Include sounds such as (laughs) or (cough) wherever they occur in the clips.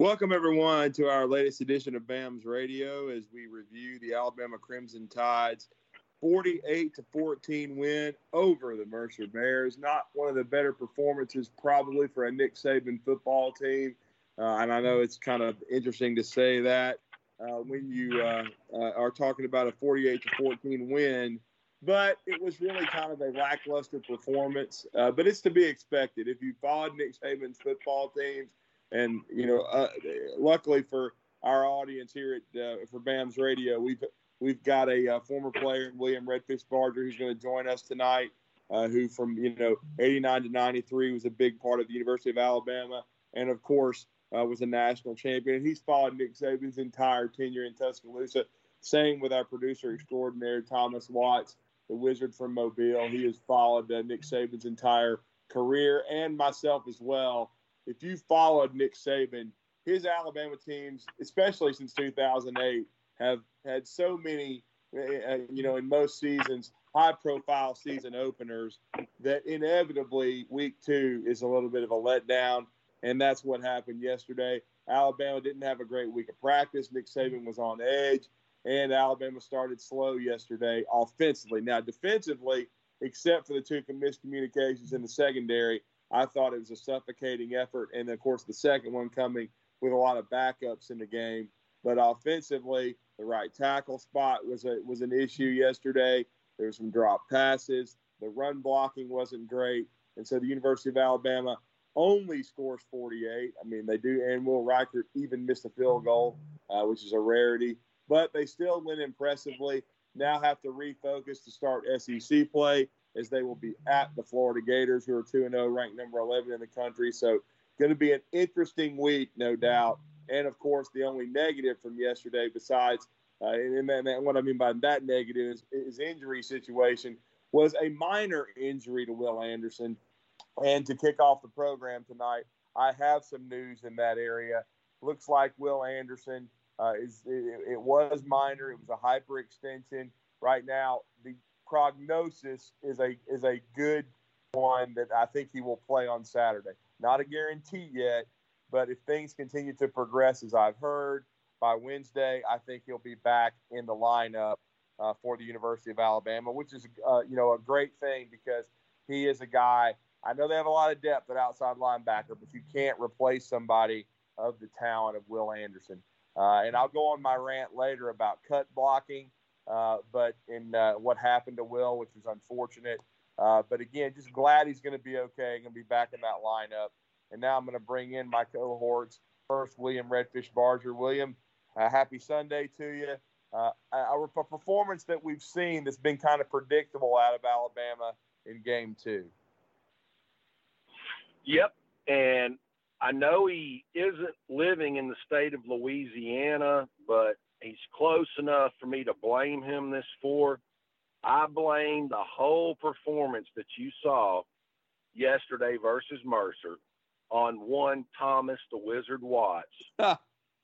Welcome, everyone, to our latest edition of BAMS Radio as we review the Alabama Crimson Tide's 48 to 14 win over the Mercer Bears. Not one of the better performances, probably, for a Nick Saban football team. Uh, and I know it's kind of interesting to say that uh, when you uh, uh are talking about a 48 to 14 win, but it was really kind of a lackluster performance. Uh, but it's to be expected. If you followed Nick Saban's football teams, and you know, uh, luckily for our audience here at uh, for BAMS Radio, we've we've got a uh, former player, William Redfish Barger, who's going to join us tonight. Uh, who from you know 89 to 93 was a big part of the University of Alabama, and of course uh, was a national champion. And he's followed Nick Saban's entire tenure in Tuscaloosa. Same with our producer extraordinaire Thomas Watts, the wizard from Mobile. He has followed uh, Nick Saban's entire career and myself as well if you followed Nick Saban, his Alabama teams, especially since 2008, have had so many, uh, you know, in most seasons, high profile season openers that inevitably week two is a little bit of a letdown. And that's what happened yesterday. Alabama didn't have a great week of practice. Nick Saban was on edge, and Alabama started slow yesterday offensively. Now, defensively, except for the two miscommunications in the secondary, I thought it was a suffocating effort. And of course, the second one coming with a lot of backups in the game. But offensively, the right tackle spot was a, was an issue yesterday. There were some drop passes. The run blocking wasn't great. And so the University of Alabama only scores 48. I mean, they do, and Will Reichard even missed a field goal, uh, which is a rarity. But they still win impressively. Now have to refocus to start SEC play as they will be at the Florida Gators, who are 2 0, ranked number 11 in the country. So, going to be an interesting week, no doubt. And of course, the only negative from yesterday, besides, uh, and, and, and, what I mean by that negative is, is injury situation, was a minor injury to Will Anderson. And to kick off the program tonight, I have some news in that area. Looks like Will Anderson uh, is it, it was minor. It was a hyperextension. Right now, the prognosis is a is a good one that I think he will play on Saturday. Not a guarantee yet, but if things continue to progress as I've heard, by Wednesday I think he'll be back in the lineup uh, for the University of Alabama, which is uh, you know a great thing because he is a guy. I know they have a lot of depth at outside linebacker, but you can't replace somebody of the talent of Will Anderson. Uh, and I'll go on my rant later about cut blocking uh, but in uh, what happened to Will, which is unfortunate. Uh, but again, just glad he's going to be okay. Going to be back in that lineup. And now I'm going to bring in my cohorts. First, William Redfish Barger. William, uh, happy Sunday to you. Uh, our performance that we've seen that's been kind of predictable out of Alabama in game two. Yep. And I know he isn't living in the state of Louisiana, but he's close enough for me to blame him this for. I blame the whole performance that you saw yesterday versus Mercer on one Thomas the Wizard Watts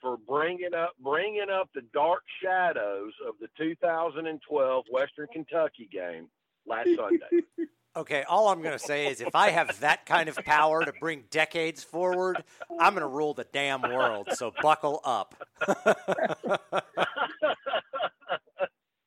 for bringing up bringing up the dark shadows of the 2012 Western Kentucky game last (laughs) Sunday. Okay, all I'm going to say is if I have that kind of power to bring decades forward, I'm going to rule the damn world. So buckle up. (laughs)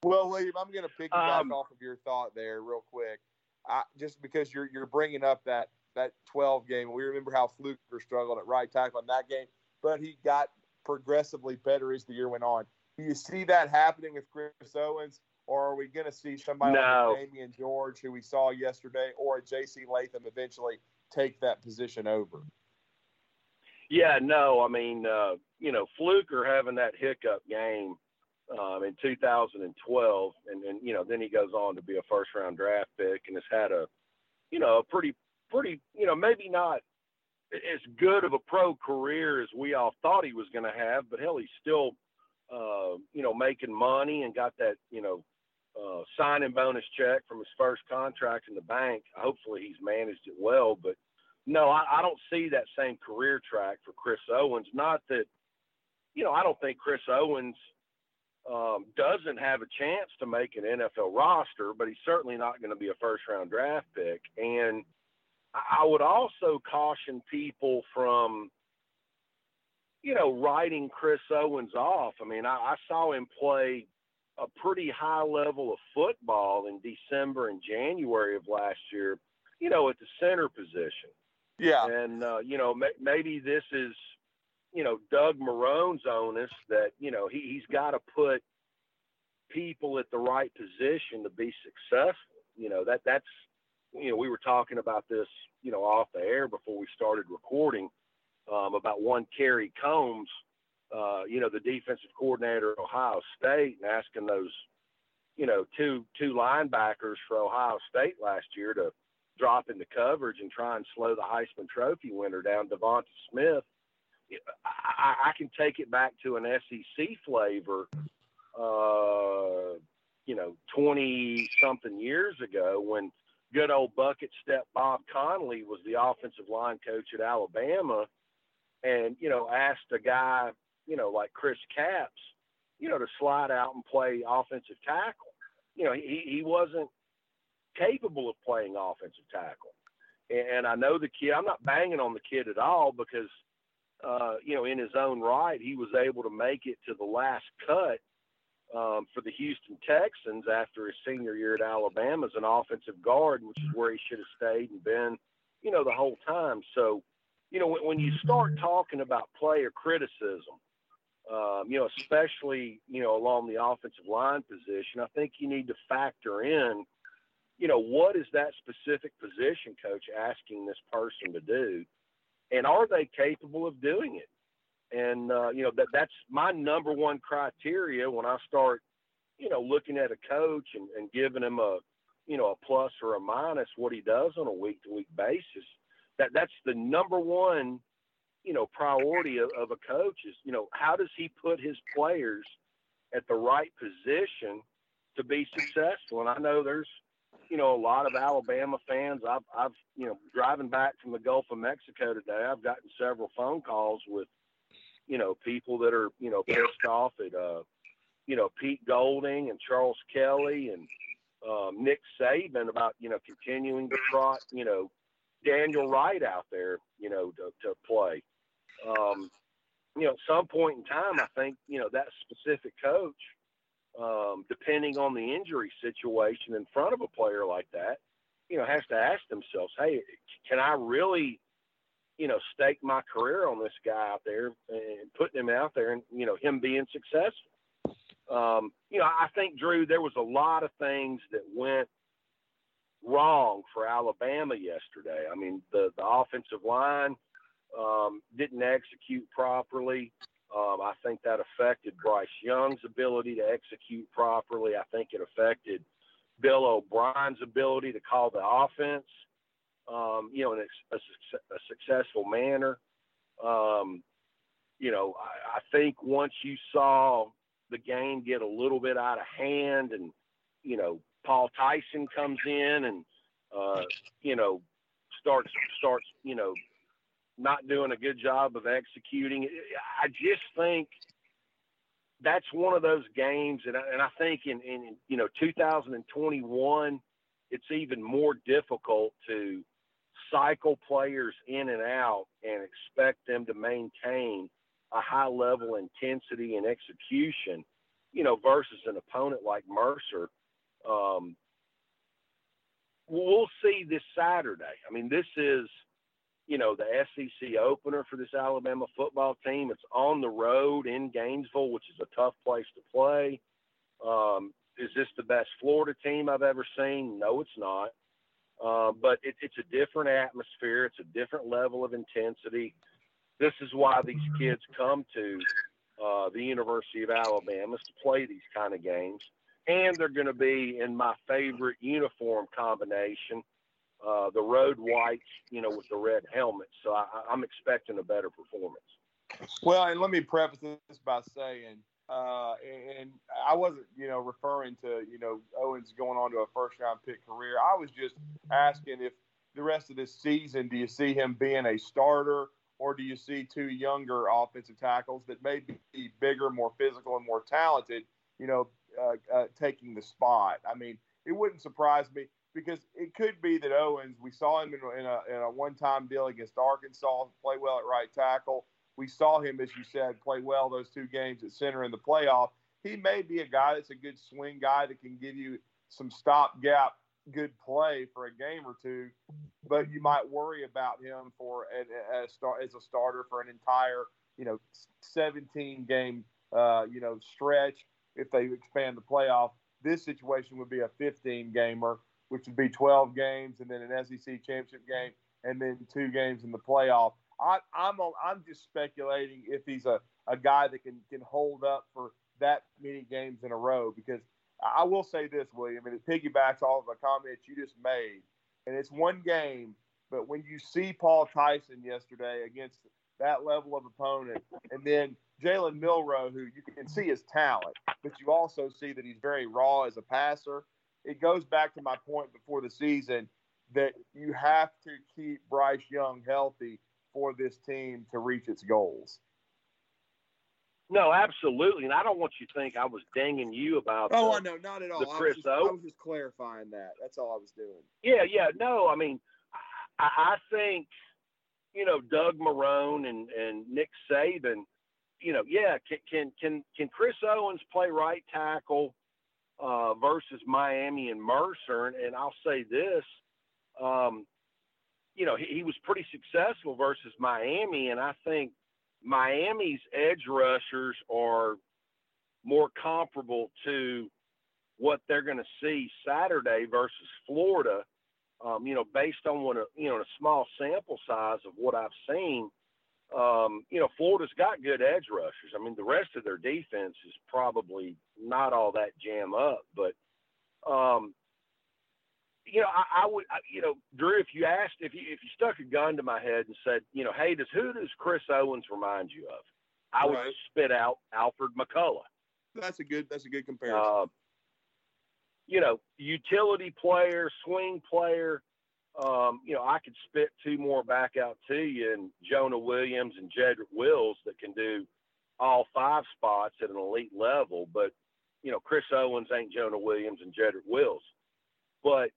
well, William, I'm going to piggyback um, off of your thought there real quick. I, just because you're you're bringing up that that 12 game, we remember how Fluker struggled at right tackle in that game, but he got progressively better as the year went on. Do you see that happening with Chris Owens? or are we going to see somebody no. like Damieon George, who we saw yesterday, or a J.C. Latham eventually take that position over? Yeah, no, I mean, uh, you know, Fluker having that hiccup game um, in 2012, and then you know, then he goes on to be a first round draft pick, and has had a, you know, a pretty, pretty, you know, maybe not as good of a pro career as we all thought he was going to have, but hell, he's still, uh, you know, making money and got that, you know, uh, signing bonus check from his first contract in the bank. Hopefully, he's managed it well. But no, I, I don't see that same career track for Chris Owens. Not that, you know, I don't think Chris Owens um, doesn't have a chance to make an NFL roster, but he's certainly not going to be a first round draft pick. And I would also caution people from you know, writing Chris Owens off. I mean, I, I saw him play a pretty high level of football in December and January of last year, you know, at the center position. Yeah. And, uh, you know, may, maybe this is, you know, Doug Marrone's onus that, you know, he, he's got to put people at the right position to be successful. You know, that that's, you know, we were talking about this, you know, off the air before we started recording um, about one Kerry Coombs, uh, you know, the defensive coordinator of Ohio State, and asking those, you know, two two linebackers for Ohio State last year to drop into coverage and try and slow the Heisman Trophy winner down, Devonta Smith. I, I can take it back to an SEC flavor, uh, you know, 20 something years ago when good old bucket step Bob Connelly was the offensive line coach at Alabama and, you know, asked a guy, you know, like Chris Capps, you know, to slide out and play offensive tackle. You know, he, he wasn't capable of playing offensive tackle. And I know the kid, I'm not banging on the kid at all because, uh, you know, in his own right, he was able to make it to the last cut um, for the Houston Texans after his senior year at Alabama as an offensive guard, which is where he should have stayed and been, you know, the whole time. So, you know, when, when you start talking about player criticism, um, you know, especially, you know, along the offensive line position, I think you need to factor in, you know, what is that specific position coach asking this person to do? And are they capable of doing it? And, uh, you know, that that's my number one criteria when I start, you know, looking at a coach and, and giving him a, you know, a plus or a minus what he does on a week to week basis that that's the number one, you know, priority of, of a coach is, you know, how does he put his players at the right position to be successful? And I know there's, you know, a lot of Alabama fans. I've, I've, you know, driving back from the Gulf of Mexico today, I've gotten several phone calls with, you know, people that are, you know, pissed off at, uh, you know, Pete Golding and Charles Kelly and um, Nick Saban about, you know, continuing to trot, you know, Daniel Wright out there, you know, to, to play. Um, you know, at some point in time, I think, you know, that specific coach, um, depending on the injury situation in front of a player like that, you know, has to ask themselves, hey, can I really, you know, stake my career on this guy out there and putting him out there and, you know, him being successful? Um, you know, I think, Drew, there was a lot of things that went wrong for Alabama yesterday. I mean, the, the offensive line um, didn't execute properly. Um, I think that affected Bryce Young's ability to execute properly. I think it affected Bill O'Brien's ability to call the offense, um, you know, in a, a, a successful manner. Um, you know, I, I think once you saw the game get a little bit out of hand and, you know, Paul Tyson comes in and uh, you know starts starts you know not doing a good job of executing. I just think that's one of those games, and I, and I think in, in you know 2021, it's even more difficult to cycle players in and out and expect them to maintain a high level intensity and execution, you know, versus an opponent like Mercer um, we'll see this Saturday. I mean, this is, you know, the SEC opener for this Alabama football team. It's on the road in Gainesville, which is a tough place to play. Um, is this the best Florida team I've ever seen? No, it's not. Uh, but it, it's a different atmosphere. It's a different level of intensity. This is why these kids come to uh, the University of Alabama is to play these kind of games and they're going to be in my favorite uniform combination, uh, the road whites, you know, with the red helmets. So I, am expecting a better performance. Well, and let me preface this by saying, uh, and I wasn't, you know, referring to, you know, Owens going on to a first round pick career. I was just asking if the rest of this season, do you see him being a starter? Or do you see two younger offensive tackles that may be bigger, more physical, and more talented, you know, uh, uh, taking the spot. I mean, it wouldn't surprise me because it could be that Owens, we saw him in, in a, in a one time deal against Arkansas, play well at right tackle. we saw him, as you said, play well those two games at center in the playoff. He may be a guy that's a good swing guy that can give you some stopgap good play for a game or two, but you might worry about him for a, a start as a starter for an entire you know 17 game uh, you know stretch if they expand the playoff. This situation would be a 15 gamer, which would be 12 games and then an SEC championship game and then two games in the playoff. I, I'm a, I'm just speculating if he's a, a guy that can can hold up for that many games in a row because I will say this, William, and it piggybacks all of the comments you just made. And it's one game, but when you see Paul Tyson yesterday against that level of opponent, and then Jalen Milroe, who you can see his talent, but you also see that he's very raw as a passer. It goes back to my point before the season that you have to keep Bryce Young healthy for this team to reach its goals. No, absolutely, and I don't want you to think I was dinging you about. Oh, the, I know, not at all. The Chris I was, just, o. I was just clarifying that. That's all I was doing. Yeah, yeah, no, I mean, I, I think you know Doug Marrone and and Nick Saban. You know, yeah, can can can, can Chris Owens play right tackle uh, versus Miami and Mercer? And, and I'll say this, um, you know, he, he was pretty successful versus Miami, and I think Miami's edge rushers are more comparable to what they're going to see Saturday versus Florida. Um, you know, based on what a you know a small sample size of what I've seen, um, you know, Florida's got good edge rushers. I mean, the rest of their defense is probably not all that jam up, but um, you know, I, I would, I, you know, Drew, if you asked, if you if you stuck a gun to my head and said, you know, hey, does who does Chris Owens remind you of? I would spit out Alfred McCullough. That's a good. That's a good comparison. Uh, you know, utility player, swing player. Um, you know, I could spit two more back out to you, and Jonah Williams and Jedrick Wills that can do all five spots at an elite level. But you know, Chris Owens ain't Jonah Williams and Jedrick Wills. But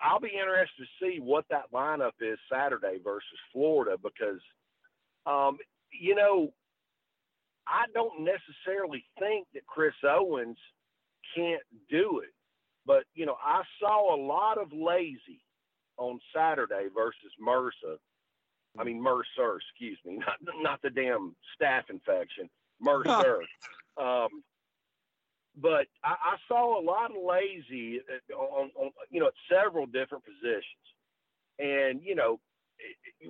I'll be interested to see what that lineup is Saturday versus Florida because, um, you know, I don't necessarily think that Chris Owens can't do it. But, you know, I saw a lot of lazy on Saturday versus Mercer. I mean, Mercer, excuse me, (laughs) not, not the damn staph infection, Mercer. (laughs) um, but I, I saw a lot of lazy uh, on, on, you know, at several different positions. And, you know,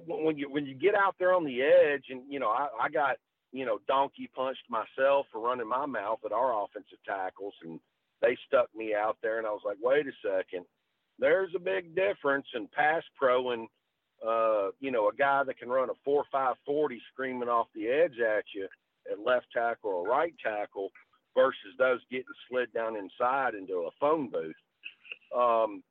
when you when you get out there on the edge and you know I, I got you know donkey punched myself for running my mouth at our offensive tackles and they stuck me out there and I was like wait a second there's a big difference in pass pro and uh you know a guy that can run a four five forty screaming off the edge at you at left tackle or right tackle versus those getting slid down inside into a phone booth um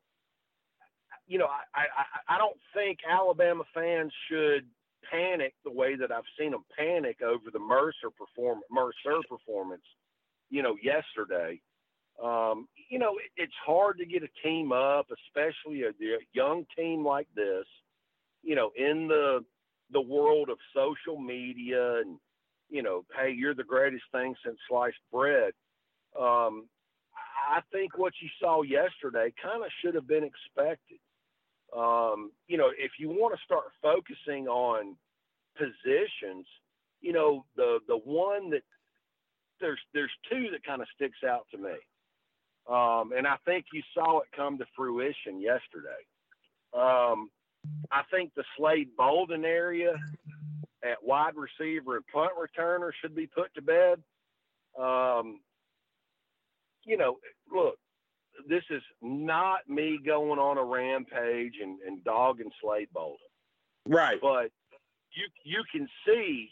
you know, I, I, I don't think Alabama fans should panic the way that I've seen them panic over the Mercer perform Mercer performance, you know, yesterday. Um, you know, it, it's hard to get a team up, especially a, a young team like this. You know, in the the world of social media and you know, hey, you're the greatest thing since sliced bread. Um, I think what you saw yesterday kind of should have been expected um, you know, if you want to start focusing on positions, you know, the the one that there's there's two that kind of sticks out to me, um, and I think you saw it come to fruition yesterday. Um, I think the Slade Bolden area at wide receiver and punt returner should be put to bed. Um, you know, look, this is not me going on a rampage and, and dogging Slade Bolden, right. but you you can see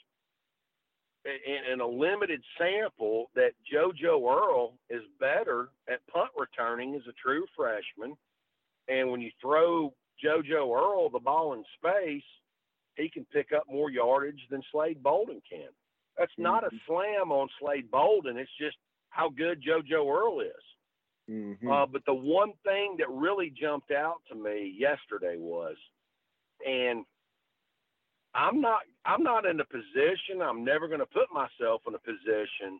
in, in a limited sample that JoJo Earle is better at punt returning as a true freshman, and when you throw JoJo Earle the ball in space, he can pick up more yardage than Slade Bolden can. That's not a slam on Slade Bolden. It's just how good JoJo Earle is. Mhm. Uh, but the one thing that really jumped out to me yesterday was, and I'm not I'm not in a position. I'm never going to put myself in a position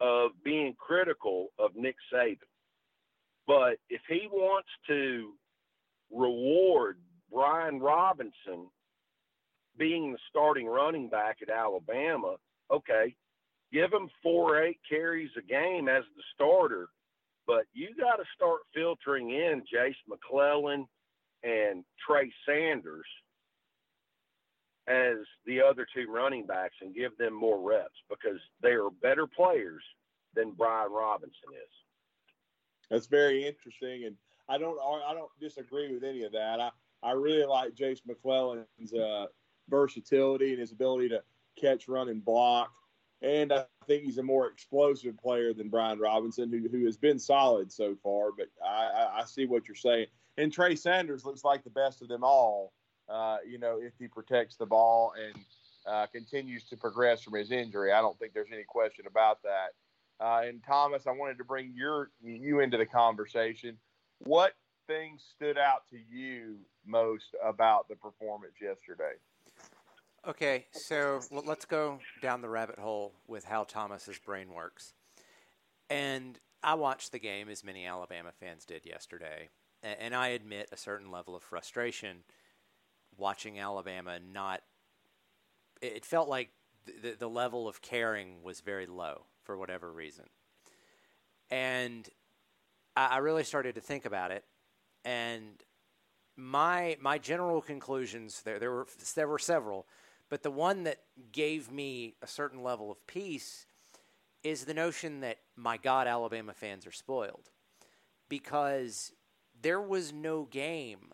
of being critical of Nick Saban. But if he wants to reward Brian Robinson being the starting running back at Alabama, okay, give him four eight carries a game as the starter, but you got to start filtering in Jase McClellan and Trey Sanders as the other two running backs and give them more reps because they are better players than Brian Robinson is. That's very interesting, and I don't I don't disagree with any of that. I I really like Jase McClellan's uh, versatility and his ability to catch, run, and block. And I think he's a more explosive player than Brian Robinson, who, who has been solid so far. But I, I, I see what you're saying. And Trey Sanders looks like the best of them all. Uh, you know, if he protects the ball and uh, continues to progress from his injury, I don't think there's any question about that. Uh, and Thomas, I wanted to bring your you into the conversation. What things stood out to you most about the performance yesterday? Okay, so let's go down the rabbit hole with how Thomas's brain works. And I watched the game as many Alabama fans did yesterday, and I admit a certain level of frustration watching Alabama not. It felt like the, the level of caring was very low for whatever reason. And I, I really started to think about it, and my my general conclusions there there were there were several, but the one that gave me a certain level of peace is the notion that my God, Alabama fans are spoiled because there was no game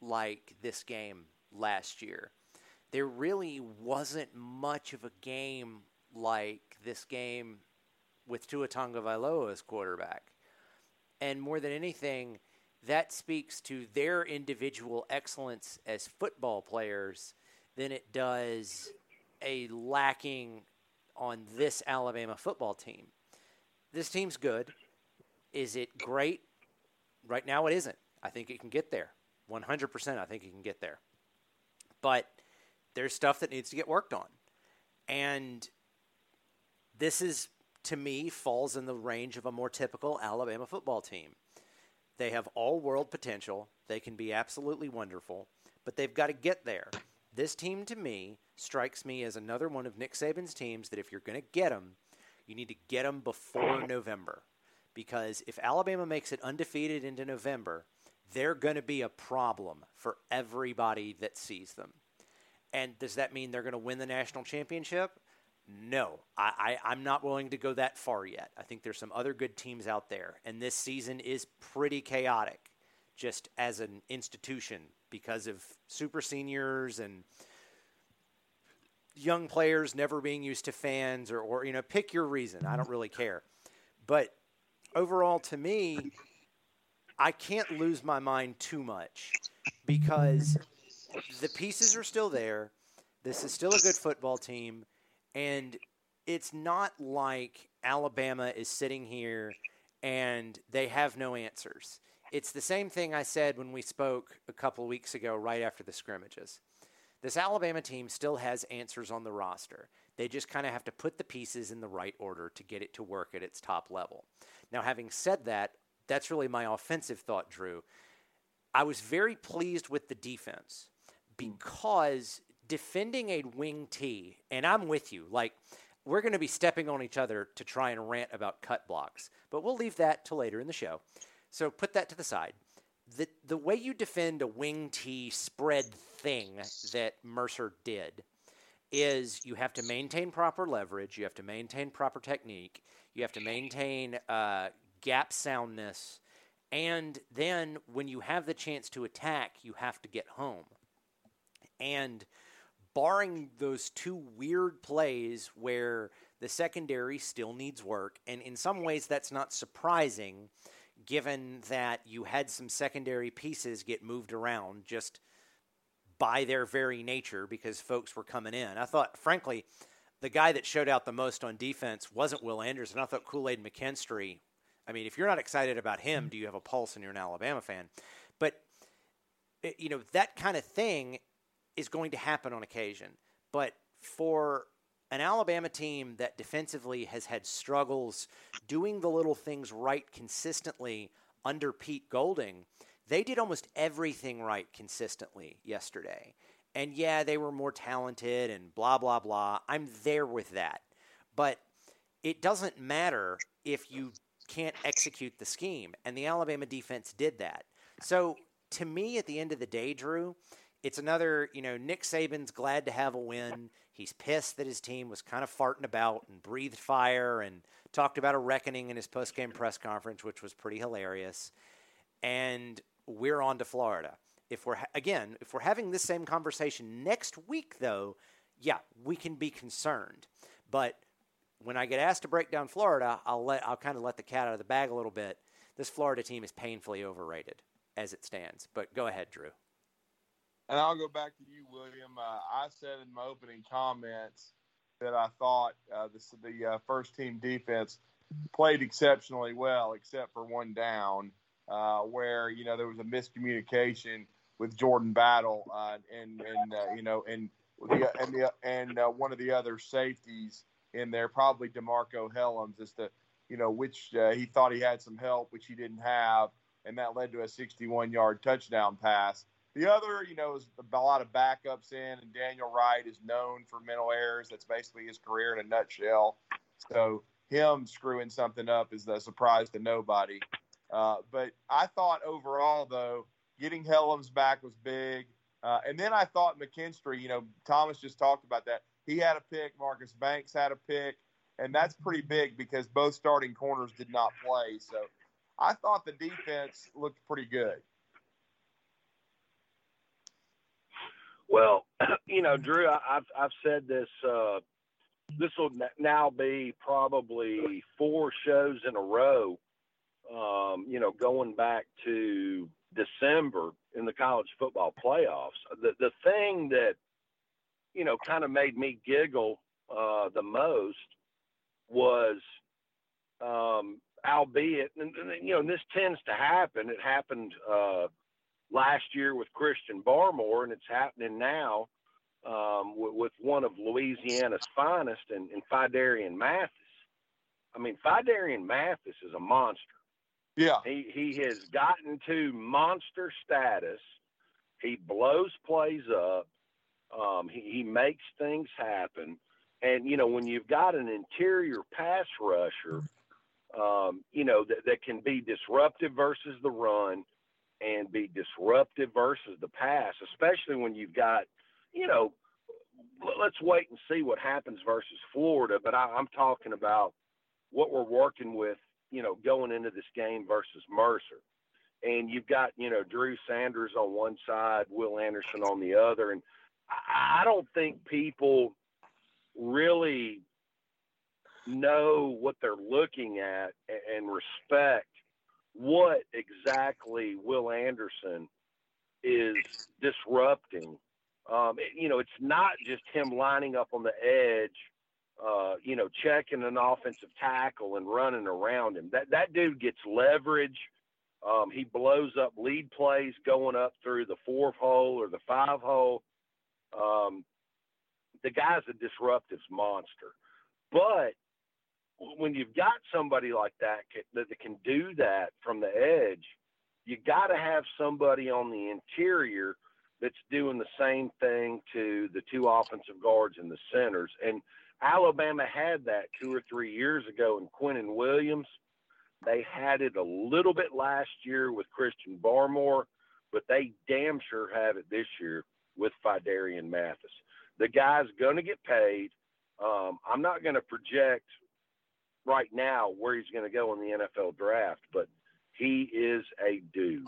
like this game last year. There really wasn't much of a game like this game with Tua Tagovailoa as quarterback. And more than anything, that speaks to their individual excellence as football players than it does a lacking on this Alabama football team. This team's good. Is it great? Right now, it isn't. I think it can get there. 100%, I think it can get there. But there's stuff that needs to get worked on. And this is, to me, falls in the range of a more typical Alabama football team. They have all world potential. They can be absolutely wonderful, but they've got to get there. This team, to me, strikes me as another one of Nick Saban's teams that if you're going to get them, you need to get them before November. Because if Alabama makes it undefeated into November, they're going to be a problem for everybody that sees them. And does that mean they're going to win the national championship? No, I, I, am not willing to go that far yet. I think there's some other good teams out there, and this season is pretty chaotic just as an institution because of super seniors and young players never being used to fans or, or you know, pick your reason. I don't really care. But overall, to me, I can't lose my mind too much because the pieces are still there. This is still a good football team. And it's not like Alabama is sitting here and they have no answers. It's the same thing I said when we spoke a couple weeks ago, right after the scrimmages. This Alabama team still has answers on the roster. They just kind of have to put the pieces in the right order to get it to work at its top level. Now, having said that, that's really my offensive thought, Drew. I was very pleased with the defense because defending a wing T, and I'm with you, like, we're going to be stepping on each other to try and rant about cut blocks, but we'll leave that to later in the show. So put that to the side. The, the way you defend a wing T spread thing that Mercer did is you have to maintain proper leverage, you have to maintain proper technique, you have to maintain uh, gap soundness, and then when you have the chance to attack, you have to get home. And barring those two weird plays where the secondary still needs work, and in some ways that's not surprising given that you had some secondary pieces get moved around just by their very nature because folks were coming in. I thought, frankly, the guy that showed out the most on defense wasn't Will Anderson. I thought Kool Aid McKinstry. I mean, if you're not excited about him, do you have a pulse and you're an Alabama fan? But, eh, you know, that kind of thing is going to happen on occasion. But for an Alabama team that defensively has had struggles doing the little things right consistently under Pete Golding, they did almost everything right consistently yesterday. And yeah, they were more talented and blah, blah, blah. I'm there with that. But it doesn't matter if you can't execute the scheme. And the Alabama defense did that. So to me, at the end of the day, Drew, it's another, you know, Nick Saban's glad to have a win. He's pissed that his team was kind of farting about and breathed fire and talked about a reckoning in his post-game press conference, which was pretty hilarious. And we're on to Florida. If we're again, if we're having this same conversation next week, though, yeah, we can be concerned. But when I get asked to break down Florida, I'll let I'll kind of let the cat out of the bag a little bit. This Florida team is painfully overrated as it stands. But go ahead, Drew. And I'll go back to you, William. Uh, I said in my opening comments that I thought uh, this, the uh, first team defense played exceptionally well, except for one down, uh, where you know there was a miscommunication with Jordan Battle uh, and and uh, you know and the and the and one of the other safeties in there, probably DeMarcco Hellams, as to you know which he thought he had some help, which he didn't have, and that led to a 61 yard touchdown pass. The other, you know, is a lot of backups in, and Daniel Wright is known for mental errors. That's basically his career in a nutshell. So him screwing something up is a surprise to nobody. Uh, but I thought overall, though, getting Hellams back was big. Uh, and then I thought McKinstry, you know, Thomas just talked about that. He had a pick. Marcus Banks had a pick. And that's pretty big because both starting corners did not play. So I thought the defense looked pretty good. Well, (clears throat) you know, Drew, I've I've said this. Uh, this will now be probably four shows in a row. Um, you know, going back to December in the college football playoffs. The the thing that you know kind of made me giggle uh, the most was, um, albeit, and, and, you know, this tends to happen. It happened uh, last year with Christian Barmore, and it's happening now um, with, with, one of Louisiana's finest and, and Phidarian Mathis. I mean, Phidarian Mathis is a monster. Yeah. He, he has gotten to monster status. He blows plays up. Um, he, he makes things happen. And, you know, when you've got an interior pass rusher, um, you know, that, that can be disruptive versus the run – and be disruptive versus the pass, especially when you've got, you know, let's wait and see what happens versus Florida. But I, I'm talking about what we're working with, you know, going into this game versus Mercer. And you've got, you know, Drew Sanders on one side, Will Anderson on the other. And I don't think people really know what they're looking at and respect what exactly Will Anderson is disrupting. Um, you know, it's not just him lining up on the edge, uh, you know, checking an offensive tackle and running around him. That that dude gets leverage. Um, he blows up lead plays going up through the fourth hole or the five hole. Um, the guy's a disruptive monster. But when you've got somebody like that that can do that from the edge, you got to have somebody on the interior that's doing the same thing to the two offensive guards and the centers. And Alabama had that two or three years ago in Quinnen Williams. They had it a little bit last year with Christian Barmore, but they damn sure have it this year with Phidarian Mathis. The guy's going to get paid. Um, I'm not going to project right now where he's going to go in the NFL draft, but he is a dude.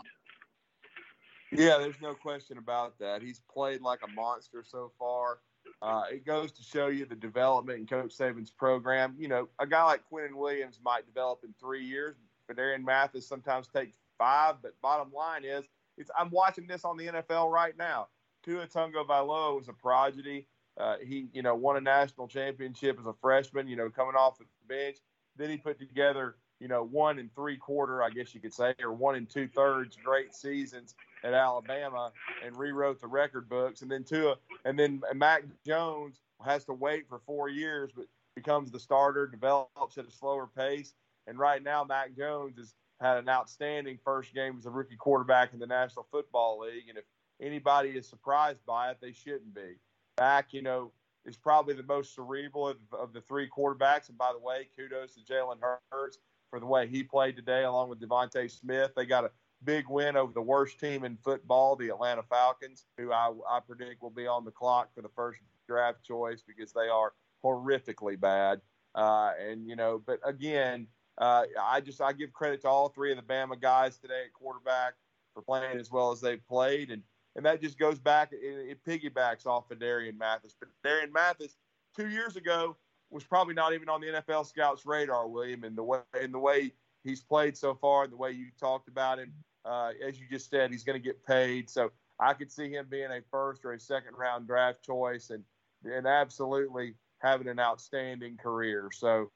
Yeah, there's no question about that. He's played like a monster so far. Uh, it goes to show you the development in Coach Saban's program. You know, a guy like Quinnen Williams might develop in three years, Aaron Mathis sometimes takes five. But bottom line is, it's, I'm watching this on the NFL right now. Tua Tagovailoa was a prodigy. Uh, he, you know, won a national championship as a freshman. You know, coming off the bench. Then he put together, you know, one and three quarter, I guess you could say, or one and two thirds great seasons. at Alabama and rewrote the record books. And then Tua, and then Mac Jones has to wait for four years, but becomes the starter, develops at a slower pace. And right now, Mac Jones has had an outstanding first game as a rookie quarterback in the National Football League. And if anybody is surprised by it, they shouldn't be. Mac, you know, is probably the most cerebral of, of the three quarterbacks. And by the way, kudos to Jalen Hurts for the way he played today, along with DeVonta Smith. They got a big win over the worst team in football, the Atlanta Falcons, who I, I predict will be on the clock for the first draft choice because they are horrifically bad. Uh, and you know, but again, uh, I just I give credit to all three of the Bama guys today at quarterback for playing as well as they've played, and and that just goes back. It, it piggybacks off of Darian Mathis. But Darian Mathis, two years ago, was probably not even on the NFL scouts' radar, William, and the way and the way he's played so far, and the way you talked about him uh, as you just said, he's going to get paid. So I could see him being a first or a second round draft choice and, and absolutely having an outstanding career. So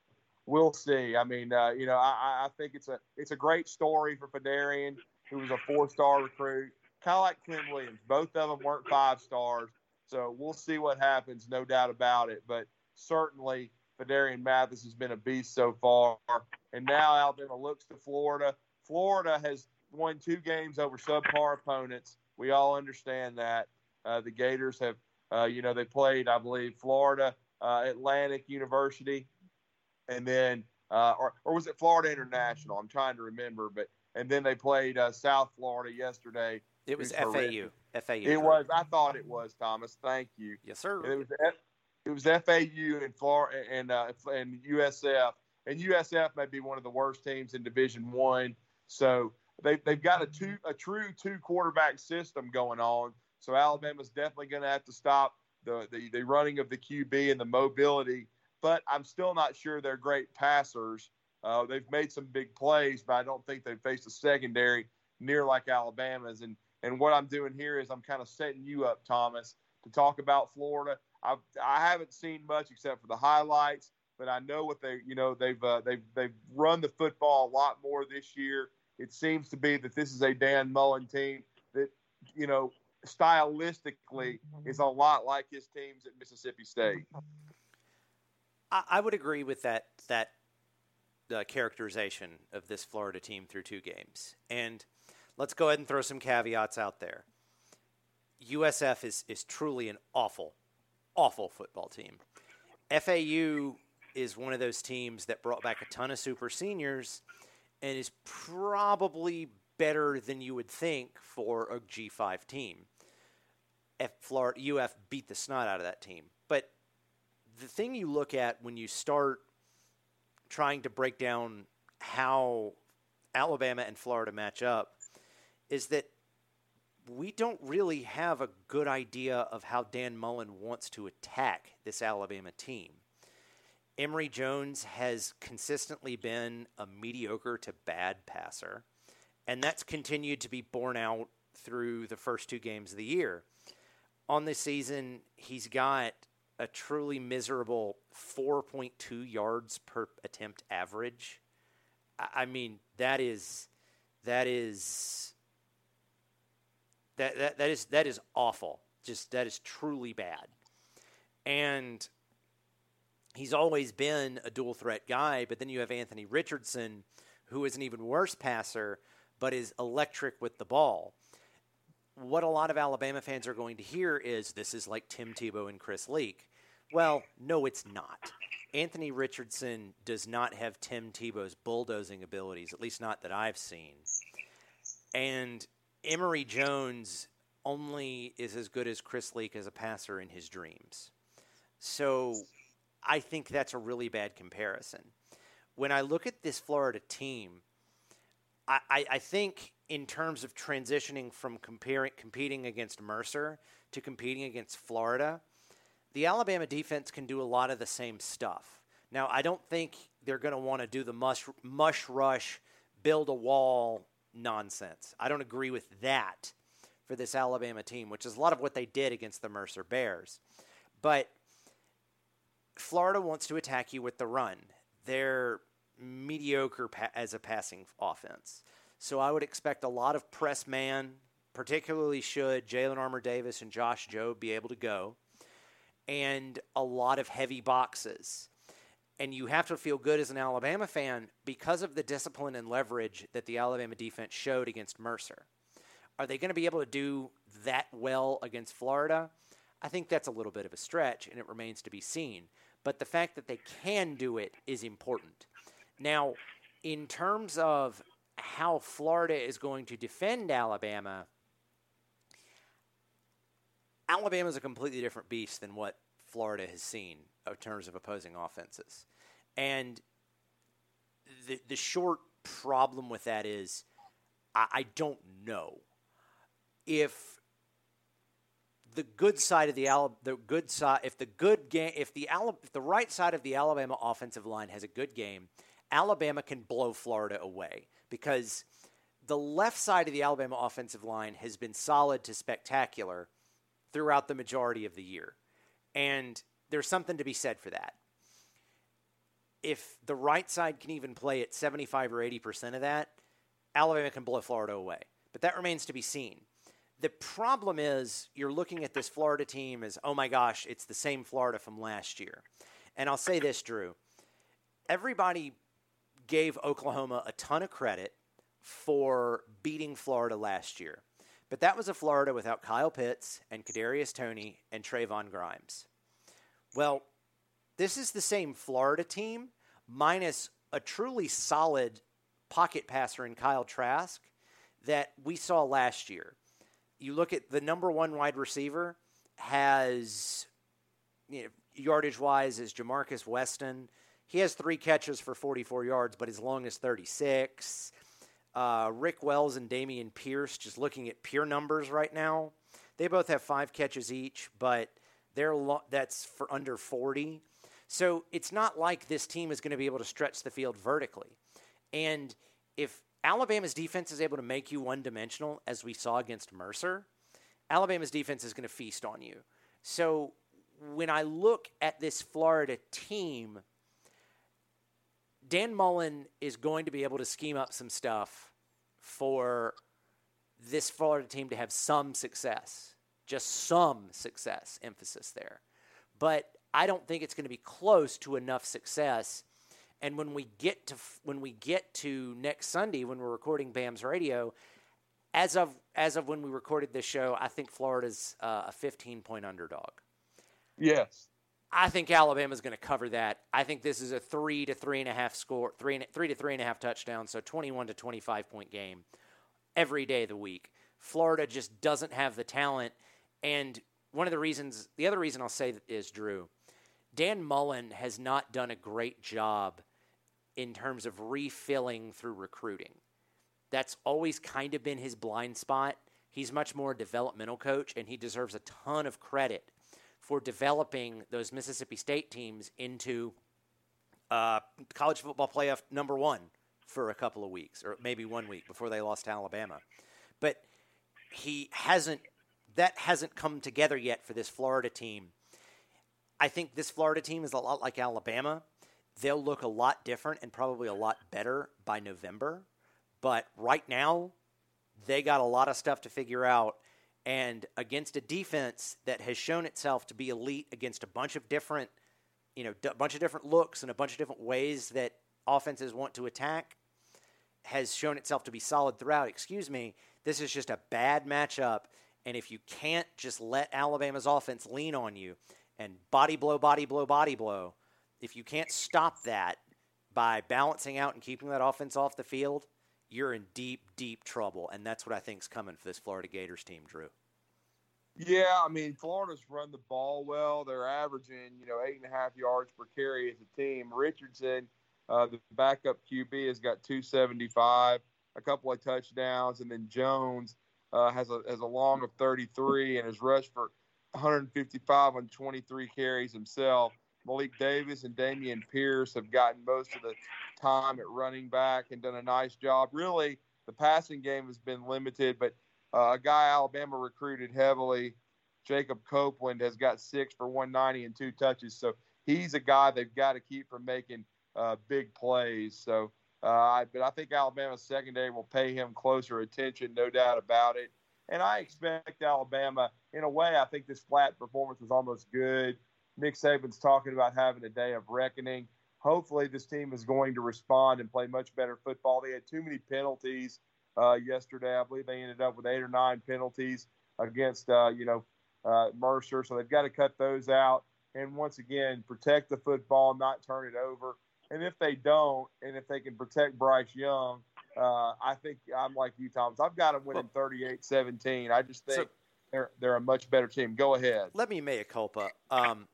we'll see. I mean, uh, you know, I, I think it's a it's a great story for Phidarian, who was a four star recruit, kind of like Quinn Williams. Both of them weren't five stars. So we'll see what happens, no doubt about it. But certainly, Phidarian Mathis has been a beast so far. And now Alabama looks to Florida. Florida has won two games over subpar opponents. We all understand that. Uh, the Gators have, uh, you know, they played, I believe, Florida uh, Atlantic University, and then, uh, or, or was it Florida International? I'm trying to remember, but and then they played uh, South Florida yesterday. It was FAU. FAU. It was. I thought it was Thomas. Thank you. Yes, sir. it was. It was FAU and Florida and uh, and USF. And USF may be one of the worst teams in Division One. So they, they've got a two a true two quarterback system going on. So Alabama's definitely going to have to stop the, the the running of the QB and the mobility. But I'm still not sure they're great passers. Uh, they've made some big plays, but I don't think they've faced a secondary near like Alabama's. And and what I'm doing here is I'm kind of setting you up, Thomas, to talk about Florida. I've I haven't seen much except for the highlights, but I know what they you know they've uh, they've they've run the football a lot more this year it seems to be that this is a Dan Mullen team that, you know, stylistically is a lot like his teams at Mississippi State. I, would agree with that that uh, characterization of this Florida team through two games. And let's go ahead and throw some caveats out there. USF is is truly an awful, awful football team. FAU is one of those teams that brought back a ton of super seniors and is probably better than you would think for a G5 team. F Florida UF beat the snot out of that team. But the thing you look at when you start trying to break down how Alabama and Florida match up is that we don't really have a good idea of how Dan Mullen wants to attack this Alabama team. Emory Jones has consistently been a mediocre to bad passer, and that's continued to be borne out through the first two games of the year. On this season, he's got a truly miserable 4.2 yards per attempt average. I mean, that is that is that, that that is that is awful. Just that is truly bad. And he's always been a dual threat guy, but then you have Anthony Richardson, who is an even worse passer, but is electric with the ball. What a lot of Alabama fans are going to hear is this is like Tim Tebow and Chris Leak. Well, no, it's not. Anthony Richardson does not have Tim Tebow's bulldozing abilities, at least not that I've seen. And Emory Jones only is as good as Chris Leak as a passer in his dreams. So I think that's a really bad comparison. When I look at this Florida team, I, I, I think in terms of transitioning from comparing competing against Mercer to competing against Florida, the Alabama defense can do a lot of the same stuff. Now, I don't think they're going to want to do the mush, mush rush, build a wall nonsense. I don't agree with that for this Alabama team, which is a lot of what they did against the Mercer Bears. But Florida wants to attack you with the run. They're mediocre pa- as a passing offense. So I would expect a lot of press man, particularly should Jalen Armour Davis and Josh Jobe be able to go, and a lot of heavy boxes. And you have to feel good as an Alabama fan because of the discipline and leverage that the Alabama defense showed against Mercer. Are they going to be able to do that well against Florida? I think that's a little bit of a stretch, and it remains to be seen. But the fact that they can do it is important. Now, in terms of how Florida is going to defend Alabama, Alabama is a completely different beast than what Florida has seen in terms of opposing offenses. And the, the short problem with that is I, I don't know if the good side of the the good side if the good game if the if the right side of the Alabama offensive line has a good game, Alabama can blow Florida away because the left side of the Alabama offensive line has been solid to spectacular throughout the majority of the year. And there's something to be said for that. If the right side can even play at 75 or 80% of that, Alabama can blow Florida away. But that remains to be seen. The problem is you're looking at this Florida team as, oh my gosh, it's the same Florida from last year. And I'll say this, Drew. Everybody gave Oklahoma a ton of credit for beating Florida last year. But that was a Florida without Kyle Pitts and Kadarius Toney and Trevon Grimes. Well, this is the same Florida team minus a truly solid pocket passer in Kyle Trask that we saw last year. You look at the number one wide receiver has you know, yardage wise is Ja'Markis Weston. He has three catches for 44 yards, but his long is 36. Uh, Rick Wells and Dameon Pierce, just looking at pure numbers right now, they both have five catches each, but they're lo- that's for under 40. So it's not like this team is going to be able to stretch the field vertically. And if Alabama's defense is able to make you one dimensional, as we saw against Mercer, Alabama's defense is going to feast on you. So when I look at this Florida team, Dan Mullen is going to be able to scheme up some stuff for this Florida team to have some success, just some success, emphasis there. But I don't think it's going to be close to enough success. And when we get to when we get to next Sunday when we're recording BAMS radio, as of as of when we recorded this show, I think Florida's uh, a 15 point underdog. Yes. I think Alabama's going to cover that. I think this is a three to three and a half score, three, three to three and a half touchdowns, so 21 to 25 point game every day of the week. Florida just doesn't have the talent. And one of the reasons, the other reason I'll say is, Drew, Dan Mullen has not done a great job in terms of refilling through recruiting. That's always kind of been his blind spot. He's much more a developmental coach, and he deserves a ton of credit for developing those Mississippi State teams into uh, college football playoff number one for a couple of weeks, or maybe one week before they lost to Alabama. But he hasn't. That hasn't come together yet for this Florida team. I think this Florida team is a lot like Alabama. They'll look a lot different and probably a lot better by November. But right now, they got a lot of stuff to figure out and against a defense that has shown itself to be elite against a bunch of different, you know, a bunch of different looks and a bunch of different ways that offenses want to attack, has shown itself to be solid throughout. Excuse me, this is just a bad matchup. And if you can't just let Alabama's offense lean on you and body blow, body blow, body blow, if you can't stop that by balancing out and keeping that offense off the field, you're in deep, deep trouble. And that's what I think is coming for this Florida Gators team, Drew. Yeah, I mean, Florida's run the ball well. They're averaging, you know, eight and a half yards per carry as a team. Richardson, uh, the backup QB, has got 275, a couple of touchdowns, and then Jones uh, has a has a long of 33 and has rushed for 155 on 23 carries himself. Malik Davis and Dameon Pierce have gotten most of the time at running back and done a nice job. Really, the passing game has been limited, but uh, a guy Alabama recruited heavily, Jacob Copeland, has got six for 190 and two touches. So he's a guy they've got to keep from making uh, big plays. So, uh, but I think Alabama's secondary will pay him closer attention, no doubt about it. And I expect Alabama, in a way, I think this flat performance was almost good. Nick Saban's talking about having a day of reckoning. Hopefully, this team is going to respond and play much better football. They had too many penalties uh, yesterday. I believe they ended up with eight or nine penalties against, uh, you know, uh, Mercer. So they've got to cut those out. And once again, protect the football, not turn it over. And if they don't, and if they can protect Bryce Young, uh, I think I'm like you, Thomas. I've got them winning 38-17. I just think so, they're they're a much better team. Go ahead. Let me make a culpa. Um,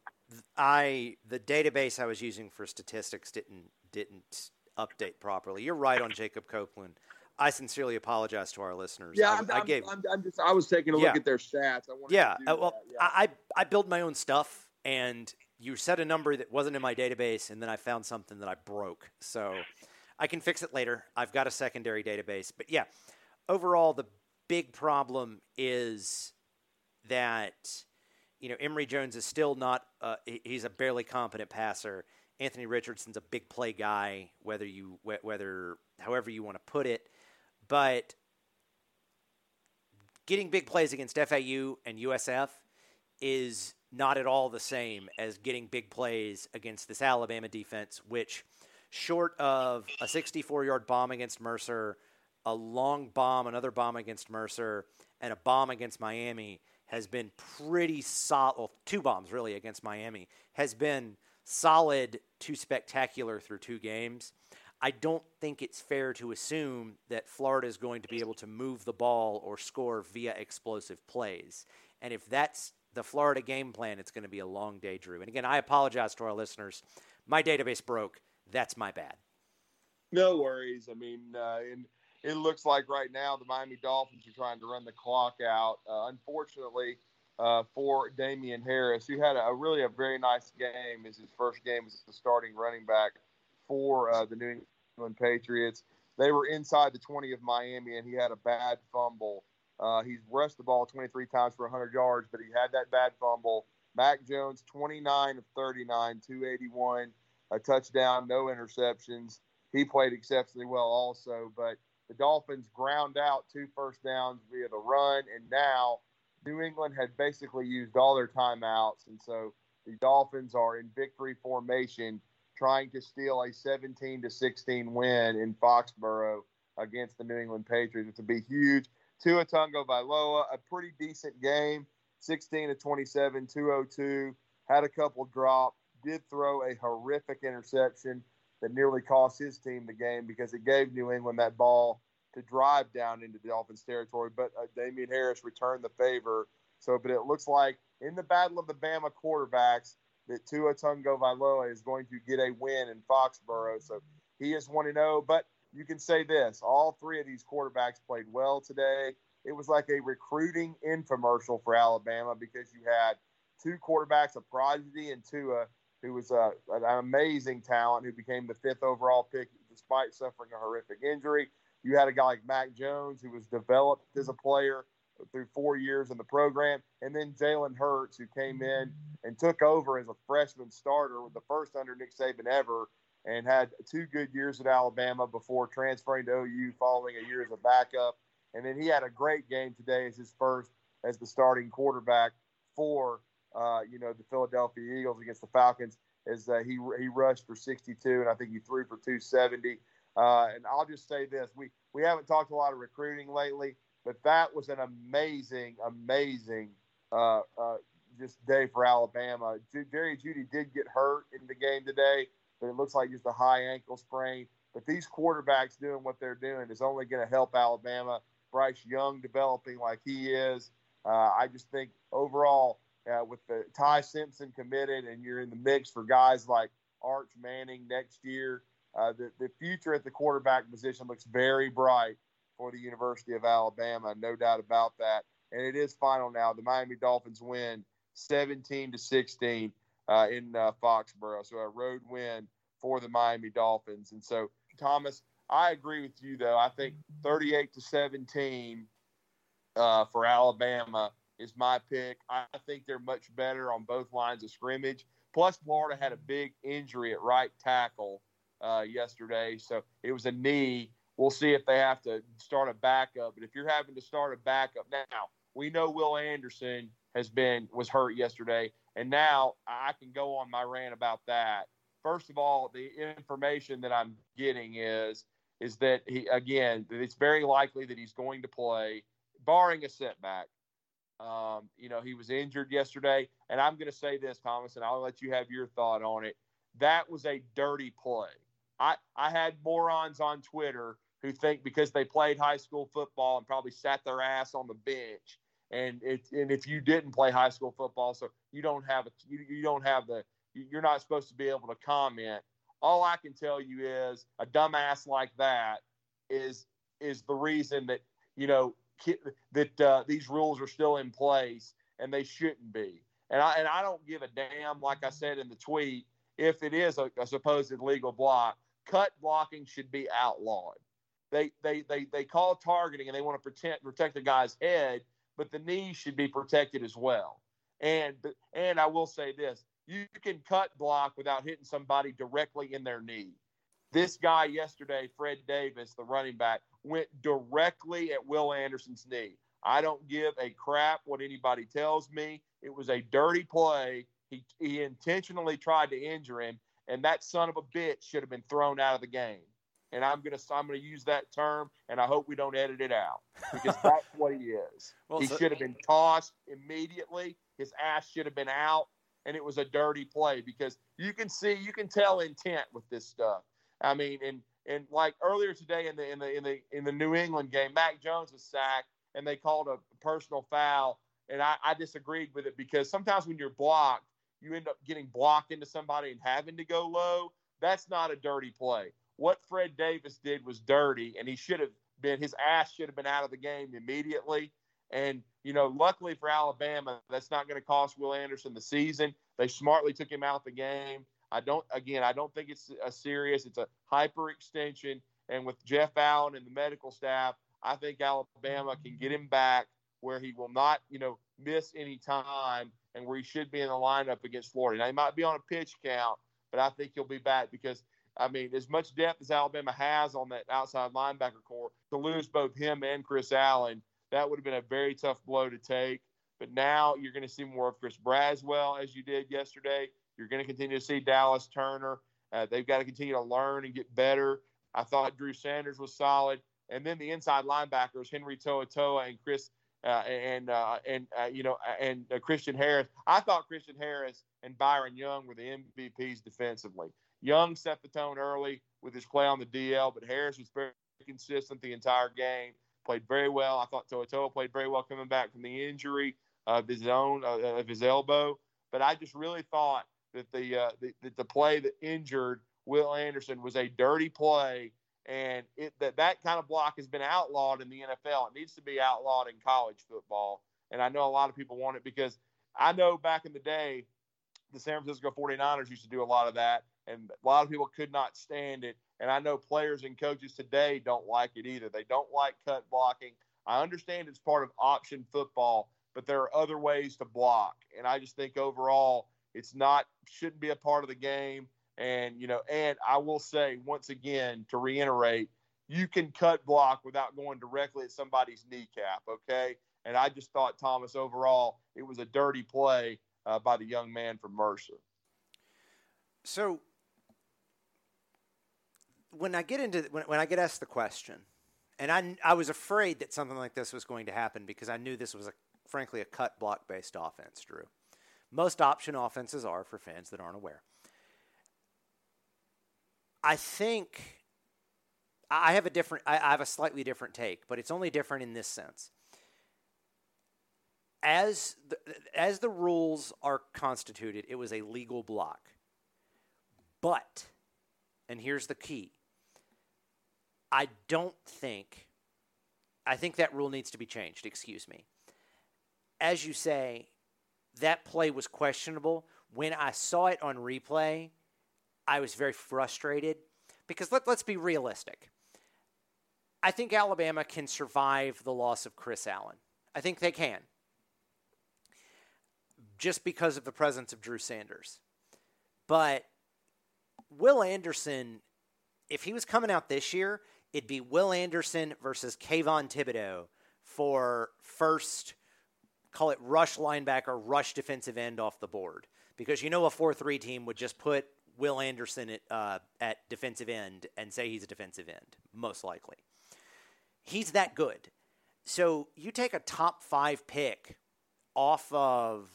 I the database I was using for statistics didn't didn't update properly. You're right on Jacob Copeland. I sincerely apologize to our listeners. Yeah, I, I'm, I gave. I'm, I'm, just. I was taking a yeah. look at their stats. I yeah, uh, well, yeah. I I build my own stuff, and you said a number that wasn't in my database, and then I found something that I broke. So I can fix it later. I've got a secondary database, but yeah, overall, the big problem is that you know Emory Jones is still not. Uh, he's a barely competent passer. Anthony Richardson's a big play guy, whether you whether however you want to put it, but getting big plays against FAU and USF is not at all the same as getting big plays against this Alabama defense, which, short of a 64 yard bomb against Mercer, a long bomb, another bomb against Mercer, and a bomb against Miami, has been pretty solid. Well, two bombs really against Miami has been solid to spectacular through two games. I don't think it's fair to assume that Florida is going to be able to move the ball or score via explosive plays. And if that's the Florida game plan, it's going to be a long day, Drew. And again, I apologize to our listeners. My database broke. That's my bad. No worries. I mean, uh, and it looks like right now the Miami Dolphins are trying to run the clock out. Uh, unfortunately, uh, for Damien Harris, who had a, a, really a very nice game, is his first game as the starting running back for uh, the New England Patriots. They were inside the 20 of Miami, and he had a bad fumble. Uh, he's rushed the ball 23 times for 100 yards, but he had that bad fumble. Mac Jones, 29 of 39, 281, a touchdown, no interceptions. He played exceptionally well also, but the Dolphins ground out two first downs via the run, and now New England had basically used all their timeouts, and so the Dolphins are in victory formation trying to steal a 17 to 16 win in Foxborough against the New England Patriots. It's to be huge. Tua Tungo Tagovailoa, a pretty decent game, 16 to 27, 202. Had a couple drop. Did throw a horrific interception that nearly cost his team the game because it gave New England that ball to drive down into the Dolphins territory. But uh, Damien Harris returned the favor. So, but it looks like in the battle of the Bama quarterbacks, that Tua Tagovailoa is going to get a win in Foxborough. So he is 1 0. But you can say this all three of these quarterbacks played well today. It was like a recruiting infomercial for Alabama because you had two quarterbacks, a prodigy and Tua, who was a, an amazing talent who became the fifth overall pick despite suffering a horrific injury. You had a guy like Mac Jones who was developed as a player through four years in the program. And then Jalen Hurts, who came in and took over as a freshman starter, with the first under Nick Saban ever, and had two good years at Alabama before transferring to OU following a year as a backup. And then he had a great game today as his first as the starting quarterback for uh, you know the Philadelphia Eagles against the Falcons. As uh, he he rushed for 62, and I think he threw for 270. Uh, and I'll just say this: we we haven't talked a lot of recruiting lately. But that was an amazing, amazing uh, uh, just day for Alabama. Jerry Jeudy did get hurt in the game today, but it looks like just a high ankle sprain. But these quarterbacks doing what they're doing is only going to help Alabama. Bryce Young developing like he is. Uh, I just think overall, uh, with the Ty Simpson committed, and you're in the mix for guys like Arch Manning next year, uh, the, the future at the quarterback position looks very bright for the University of Alabama, no doubt about that. And it is final now. The Miami Dolphins win 17 to 16 uh, in uh, Foxborough, so a road win for the Miami Dolphins. And so, Thomas, I agree with you though. I think 38 to 17 uh, for Alabama is my pick. I think they're much better on both lines of scrimmage. Plus, Florida had a big injury at right tackle uh, yesterday, so it was a knee we'll see if they have to start a backup. But if you're having to start a backup now, we know Will Anderson has been was hurt yesterday, and now I can go on my rant about that. First of all, the information that I'm getting is is that he again that it's very likely that he's going to play, barring a setback. Um, you know, he was injured yesterday, and I'm going to say this, Thomas, and I'll let you have your thought on it. That was a dirty play. I I had morons on Twitter who think because they played high school football and probably sat their ass on the bench and it, and if you didn't play high school football, so you don't have a you, you don't have the you're not supposed to be able to comment. All I can tell you is a dumbass like that is is the reason that you know that uh, these rules are still in place and they shouldn't be. And I and I don't give a damn, like I said in the tweet, if it is a, a supposed legal block. Cut blocking should be outlawed. They they they they call targeting and they want to protect protect the guy's head but the knee should be protected as well. And and I will say this: you can cut block without hitting somebody directly in their knee. This guy yesterday, Fred Davis, the running back, went directly at Will Anderson's knee. I don't give a crap what anybody tells me. It was a dirty play. He, he intentionally tried to injure him, and that son of a bitch should have been thrown out of the game and I'm gonna I'm gonna use that term, and I hope we don't edit it out because (laughs) that's what he is. Well, he so, should have been tossed immediately. His ass should have been out, and it was a dirty play because you can see you can tell intent with this stuff. I mean, and and like earlier today in the in the in the in the New England game, Mac Jones was sacked, and they called a personal foul, and I, I disagreed with it because sometimes when you're blocked, you end up getting blocked into somebody and having to go low. That's not a dirty play what Fred Davis did was dirty, and he should have been his ass should have been out of the game immediately. And you know, luckily for Alabama, that's not going to cost Will Anderson the season. They smartly took him out the game. I don't again, I don't think it's a serious. It's a hyperextension, and with Jeff Allen and the medical staff, I think Alabama can get him back where he will not, you know, miss any time and where he should be in the lineup against Florida. Now he might be on a pitch count, but I think he'll be back because I mean, as much depth as Alabama has on that outside linebacker core, to lose both him and Chris Allen, that would have been a very tough blow to take. But now you're going to see more of Chris Braswell as you did yesterday. You're going to continue to see Dallas Turner. Uh, they've got to continue to learn and get better. I thought Drew Sanders was solid, and then the inside linebackers Henry To'oTo'o and Chris uh, and uh, and uh, you know and uh, Christian Harris. I thought Christian Harris and Byron Young were the MVPs defensively. Young set the tone early with his play on the DL, but Harris was very consistent the entire game. Played very well. I thought To'oTo'o played very well coming back from the injury of his own uh, of his elbow. But I just really thought that the, uh, the that the play that injured Will Anderson was a dirty play, and it, that that kind of block has been outlawed in the NFL. It needs to be outlawed in college football. And I know a lot of people want it because I know back in the day, the San Francisco 49ers used to do a lot of that and a lot of people could not stand it. And I know players and coaches today don't like it either. They don't like cut blocking. I understand it's part of option football, but there are other ways to block. And I just think overall, it's not shouldn't be a part of the game. And you know, and I will say once again to reiterate, you can cut block without going directly at somebody's kneecap. Okay. And I just thought Thomas overall, it was a dirty play uh, by the young man from Mercer. So when I get into when, when I get asked the question, and I I was afraid that something like this was going to happen because I knew this was a frankly a cut block based offense. Drew, most option offenses are for fans that aren't aware. I think I have a different I, I have a slightly different take, but it's only different in this sense. As the, as the rules are constituted, it was a legal block. But, and here's the key I don't think, I think that rule needs to be changed, excuse me. As you say, that play was questionable. When I saw it on replay, I was very frustrated because let, let's be realistic. I think Alabama can survive the loss of Chris Allen. I think they can. Just because of the presence of Drew Sanders. But Will Anderson, if he was coming out this year, it'd be Will Anderson versus Kayvon Thibodeaux for first, call it rush linebacker, rush defensive end off the board. Because you know a 4 3 team would just put Will Anderson at, uh, at defensive end and say he's a defensive end, most likely. He's that good. So you take a top five pick off of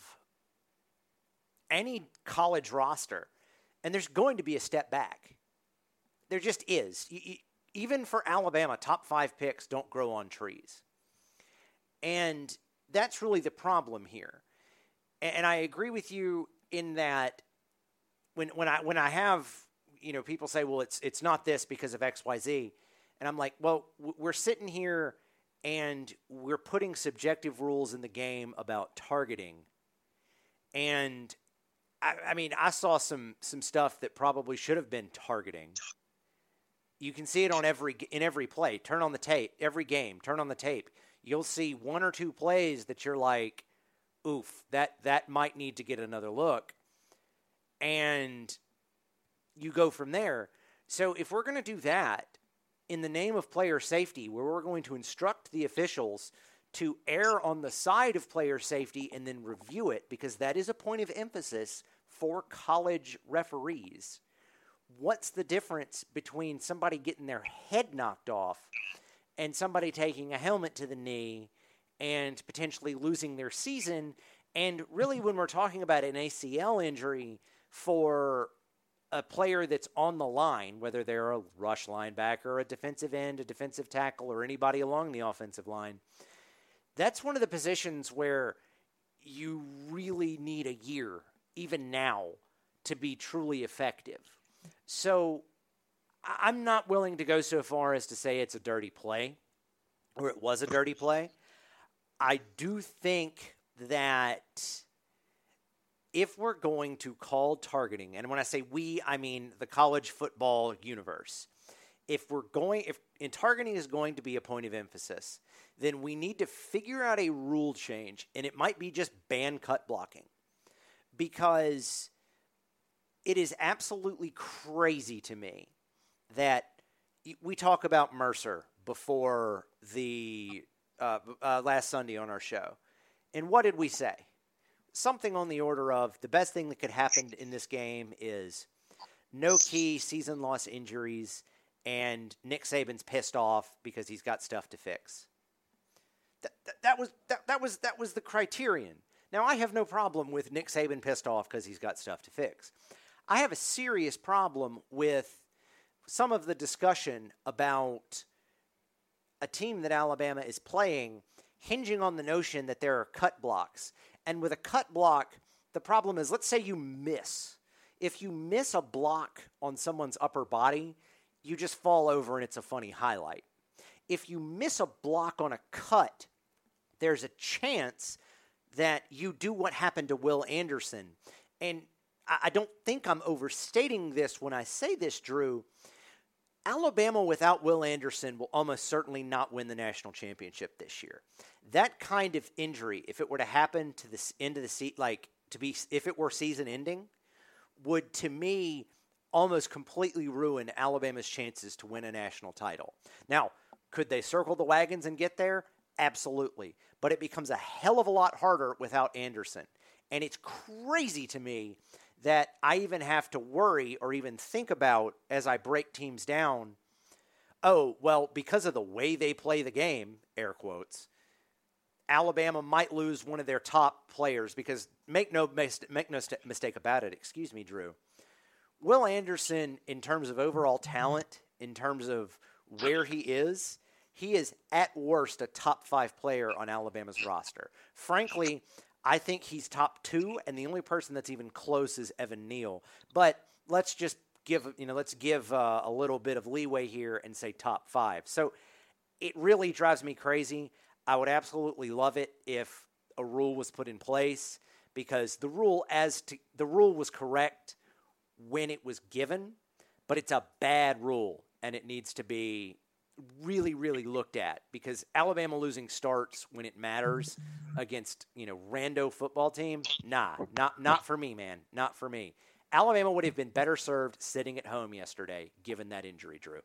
any college roster, and there's going to be a step back. There just is. Even for Alabama, top five picks don't grow on trees. And that's really the problem here. And I agree with you in that when when I when I have you know people say, well, it's it's not this because of X Y Z, and I'm like, well, we're sitting here and we're putting subjective rules in the game about targeting, and I, I mean, I saw some some stuff that probably should have been targeting. You can see it on every in every play. Turn on the tape, every game. Turn on the tape. You'll see one or two plays that you're like, "Oof, that that might need to get another look." and you go from there. So if we're going to do that in the name of player safety, where we're going to instruct the officials to err on the side of player safety and then review it, because that is a point of emphasis for college referees. What's the difference between somebody getting their head knocked off and somebody taking a helmet to the knee and potentially losing their season? And really, when we're talking about an ACL injury, for a player that's on the line, whether they're a rush linebacker, a defensive end, a defensive tackle, or anybody along the offensive line, that's one of the positions where you really need a year, even now, to be truly effective. So I'm not willing to go so far as to say it's a dirty play or it was a dirty play. I do think that if we're going to call targeting, and when I say we, I mean the college football universe, if we're going, if in targeting is going to be a point of emphasis, then we need to figure out a rule change, and it might be just ban cut blocking, because it is absolutely crazy to me that we talk about Mercer before the uh, uh, last Sunday on our show, and what did we say? something on the order of the best thing that could happen in this game is no key season loss injuries and Nick Saban's pissed off because he's got stuff to fix. That, that, that was that, that was that was the criterion. Now I have no problem with Nick Saban pissed off because he's got stuff to fix. I have a serious problem with some of the discussion about a team that Alabama is playing hinging on the notion that there are cut blocks and with a cut block, the problem is let's say you miss. If you miss a block on someone's upper body, you just fall over and it's a funny highlight. If you miss a block on a cut, there's a chance that you do what happened to Will Anderson. And I don't think I'm overstating this when I say this, Drew. Alabama without Will Anderson will almost certainly not win the national championship this year that kind of injury, if it were to happen to the end of the seat, like to be, if it were season ending, would to me almost completely ruin Alabama's chances to win a national title. Now, could they circle the wagons and get there? Absolutely. But it becomes a hell of a lot harder without Anderson. And it's crazy to me that I even have to worry or even think about as I break teams down. Oh, well, because of the way they play the game, air quotes, Alabama might lose one of their top players because make no make no mistake about it. Excuse me, Drew. Will Anderson, in terms of overall talent, in terms of where he is, he is at worst a top five player on Alabama's roster. Frankly, I think he's top two, and the only person that's even close is Evan Neal. But let's just give you know let's give uh, a little bit of leeway here and say top five. So it really drives me crazy. I would absolutely love it if a rule was put in place because the rule as to the rule was correct when it was given, but it's a bad rule and it needs to be really really looked at because Alabama losing starts when it matters against, you know, rando football team. Nah, not not for me, man. Not for me. Alabama would have been better served sitting at home yesterday given that injury, Drew.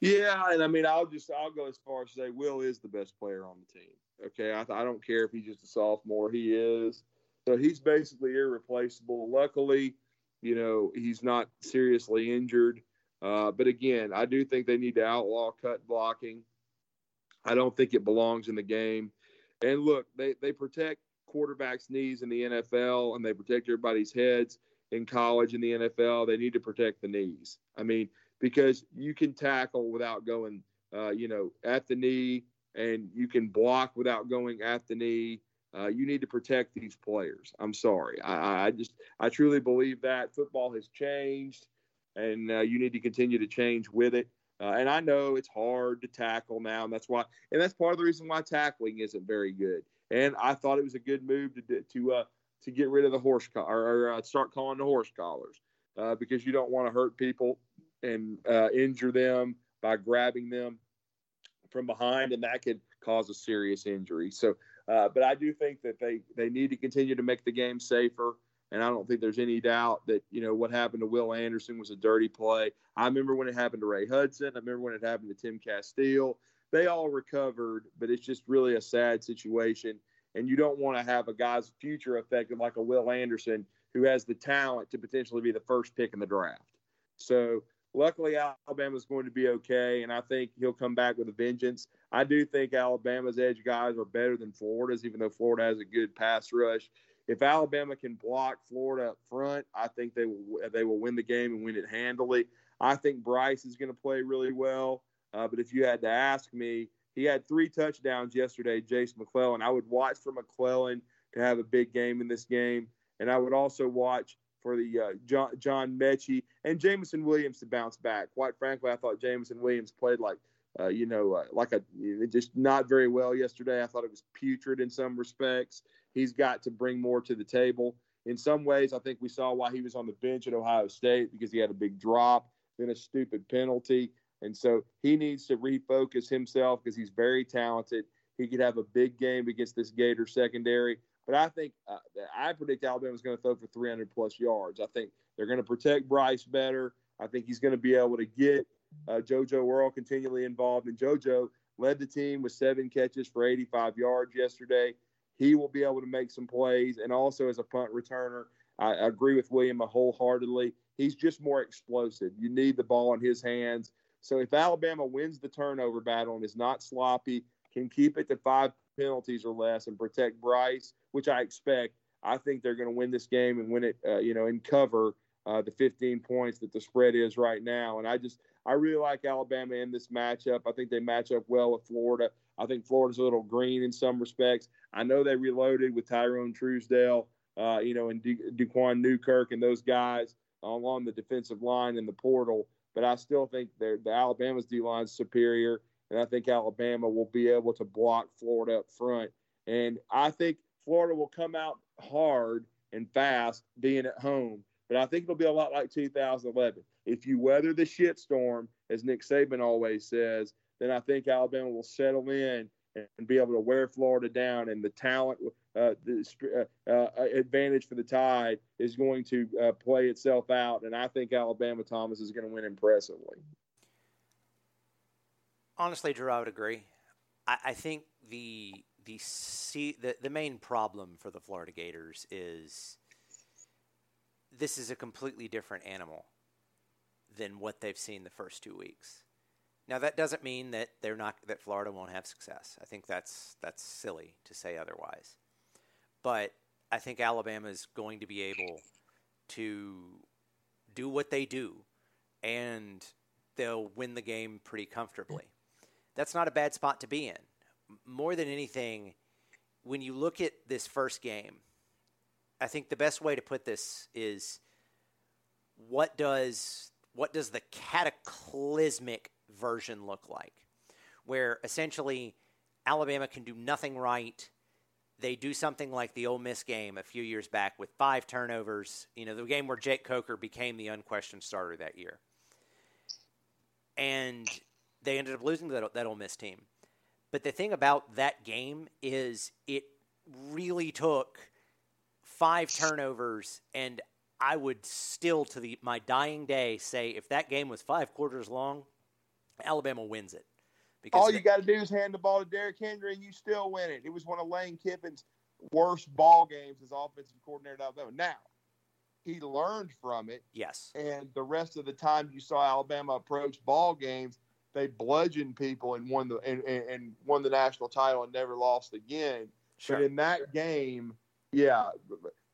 Yeah, and I mean, I'll just I'll go as far as say Will is the best player on the team. Okay, I, I don't care if he's just a sophomore, he is. So he's basically irreplaceable. Luckily, you know, he's not seriously injured. Uh, but again, I do think they need to outlaw cut blocking. I don't think it belongs in the game. And look, they, they protect quarterbacks' knees in the NFL and they protect everybody's heads in college and the NFL. They need to protect the knees. I mean, because you can tackle without going, uh, you know, at the knee, and you can block without going at the knee. Uh, you need to protect these players. I'm sorry. I, I, just, I truly believe that football has changed, and uh, you need to continue to change with it. Uh, and I know it's hard to tackle now, and that's why, and that's part of the reason why tackling isn't very good. And I thought it was a good move to to uh, to get rid of the horse collar or, uh, start calling the horse collars uh, because you don't want to hurt people and uh, injure them by grabbing them from behind, and that could cause a serious injury. So, but I do think that they they need to continue to make the game safer. And I don't think there's any doubt that you know what happened to Will Anderson was a dirty play. I remember when it happened to Ray Hudson. I remember when it happened to Tim Castille. They all recovered, but it's just really a sad situation. And you don't want to have a guy's future affected like a Will Anderson who has the talent to potentially be the first pick in the draft. So Luckily, Alabama's going to be okay, and I think he'll come back with a vengeance. I do think Alabama's edge guys are better than Florida's, even though Florida has a good pass rush. If Alabama can block Florida up front, I think they will they will win the game and win it handily. I think Bryce is going to play really well. Uh, but if you had to ask me, he had three touchdowns yesterday, Jase McClellan. I would watch for McClellan to have a big game in this game, and I would also watch for the uh, John, John Metchie and Jameson Williams to bounce back. Quite frankly, I thought Jameson Williams played like, uh, you know, uh, like a just not very well yesterday. I thought it was putrid in some respects. He's got to bring more to the table. In some ways, I think we saw why he was on the bench at Ohio State because he had a big drop, then a stupid penalty. And so he needs to refocus himself because he's very talented. He could have a big game against this Gator secondary. But I think uh, I predict Alabama's going to throw for 300 plus yards. I think they're going to protect Bryce better. I think he's going to be able to get uh, JoJo Earle continually involved. And JoJo led the team with seven catches for 85 yards yesterday. He will be able to make some plays. And also as a punt returner, I, agree with William wholeheartedly. He's just more explosive. You need the ball in his hands. So if Alabama wins the turnover battle and is not sloppy, can keep it to five penalties or less and protect Bryce, which I expect, I think they're going to win this game and win it, uh, you know, and cover uh, the 15 points that the spread is right now. And I just, I really like Alabama in this matchup. I think they match up well with Florida. I think Florida's a little green in some respects. I know they reloaded with Tyrone Truesdell, uh, you know, and du- Daquan Newkirk and those guys along the defensive line in the portal. But I still think the Alabama's D line is superior and I think Alabama will be able to block Florida up front. And I think Florida will come out hard and fast being at home. But I think it'll be a lot like 2011. If you weather the shitstorm, as Nick Saban always says, then I think Alabama will settle in and be able to wear Florida down. And the talent, uh, the uh, uh, advantage for the Tide is going to uh, play itself out. And I think Alabama Thomas is going to win impressively honestly, Drew, I would agree. I, I think the the, see, the the main problem for the Florida Gators is this is a completely different animal than what they've seen the first two weeks. Now that doesn't mean that they're not that Florida won't have success. I think that's that's silly to say otherwise. But I think Alabama is going to be able to do what they do and they'll win the game pretty comfortably that's not a bad spot to be in. More than anything, when you look at this first game, I think the best way to put this is what does what does the cataclysmic version look like? Where essentially Alabama can do nothing right. They do something like the Ole Miss game a few years back with five turnovers. You know, the game where Jake Coker became the unquestioned starter that year. And they ended up losing that, that Ole Miss team. But the thing about that game is it really took five turnovers, and I would still, to the, my dying day, say if that game was five quarters long, Alabama wins it. Because all you got to do is hand the ball to Derrick Henry, and you still win it. It was one of Lane Kiffin's worst ball games as offensive coordinator at Alabama. Now, he learned from it. Yes. And the rest of the time you saw Alabama approach ball games, they bludgeoned people and won the and, and won the national title and never lost again. Sure. But in that game, yeah,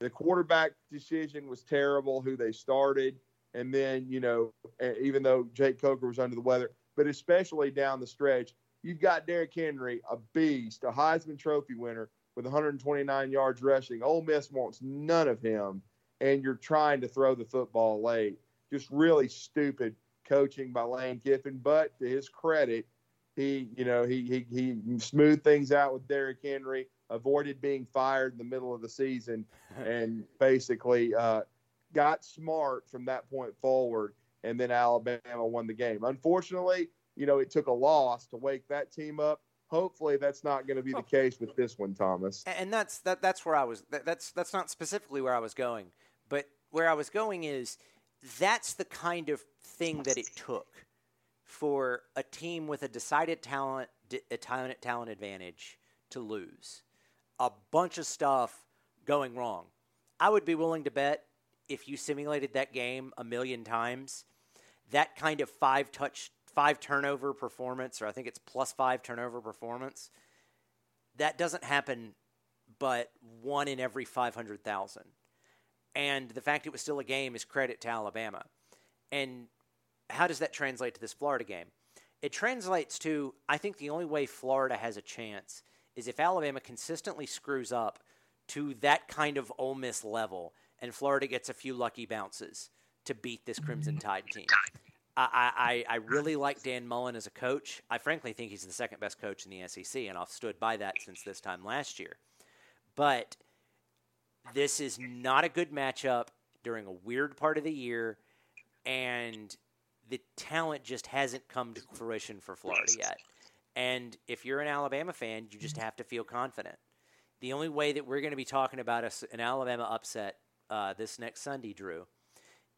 the quarterback decision was terrible. Who they started, and then you know, even though Jake Coker was under the weather, but especially down the stretch, you've got Derrick Henry, a beast, a Heisman Trophy winner with 129 yards rushing. Ole Miss wants none of him and you're trying to throw the football late. Just really stupid coaching by Lane Kiffin. But to his credit, he, you know, he he he smoothed things out with Derrick Henry, avoided being fired in the middle of the season, (laughs) and basically uh, got smart from that point forward. And then Alabama won the game. Unfortunately, you know, it took a loss to wake that team up. Hopefully, that's not going to be the case with this one, Thomas. And that's that. That's where I was. That, that's that's not specifically where I was going. But where I was going is that's the kind of thing that it took for a team with a decided talent, a talent, talent advantage to lose. A bunch of stuff going wrong. I would be willing to bet if you simulated that game a million times, that kind of five touch, five turnover performance, or I think it's plus five turnover performance, that doesn't happen but one in every 500,000 and the fact it was still a game is credit to Alabama. And how does that translate to this Florida game? It translates to I think the only way Florida has a chance is if Alabama consistently screws up to that kind of Ole Miss level, and Florida gets a few lucky bounces to beat this Crimson Tide team. I, I, I really like Dan Mullen as a coach. I frankly think he's the second best coach in the SEC, and I've stood by that since this time last year. But – this is not a good matchup during a weird part of the year, and the talent just hasn't come to fruition for Florida yet. And if you're an Alabama fan, you just have to feel confident. The only way that we're going to be talking about an Alabama upset uh, this next Sunday, Drew,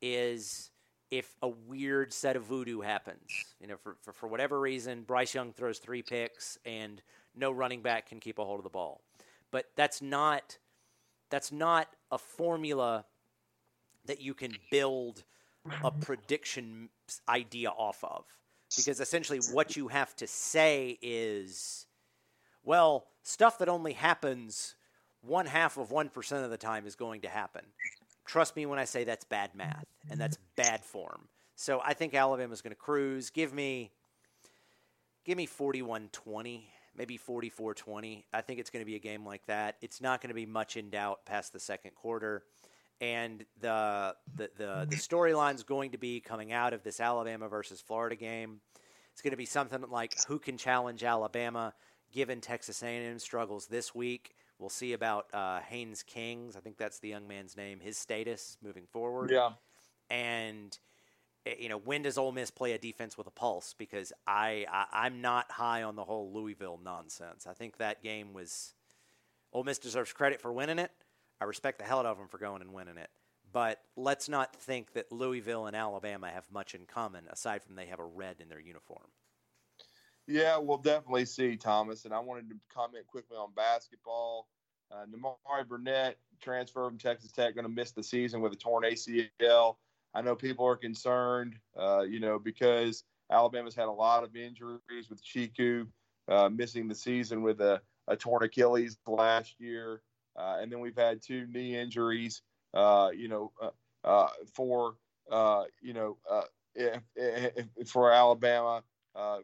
is if a weird set of voodoo happens. You know, for, for, for whatever reason, Bryce Young throws three picks and no running back can keep a hold of the ball. But that's not that's not a formula that you can build a prediction idea off of. Because essentially, what you have to say is, well, stuff that only happens one half of 1% of the time is going to happen. Trust me when I say that's bad math and that's bad form. So I think Alabama's going to cruise. Give me give me 41-20 maybe 44 20. I think it's going to be a game like that. It's not going to be much in doubt past the second quarter. And the the the, the storyline is going to be coming out of this Alabama versus Florida game. It's going to be something like who can challenge Alabama, given Texas A&M struggles this week. We'll see about uh, Haynes Kings. I think that's the young man's name. His status moving forward. Yeah. And Eh, you know, when does Ole Miss play a defense with a pulse? Because I, I am not high on the whole Louisville nonsense. I think that game was Ole Miss deserves credit for winning it. I respect the hell out of them for going and winning it. But let's not think that Louisville and Alabama have much in common aside from they have a red in their uniform. Yeah, we'll definitely see, Thomas. And I wanted to comment quickly on basketball. Uh, Nimari Burnett, transfer from Texas Tech, going to miss the season with a torn ACL. I know people are concerned, uh, you know, because Alabama's had a lot of injuries with Chiku uh, missing the season with a, a torn Achilles last year. Uh, and then we've had two knee injuries, uh, you know, uh, uh, for, you know, if, if, for Alabama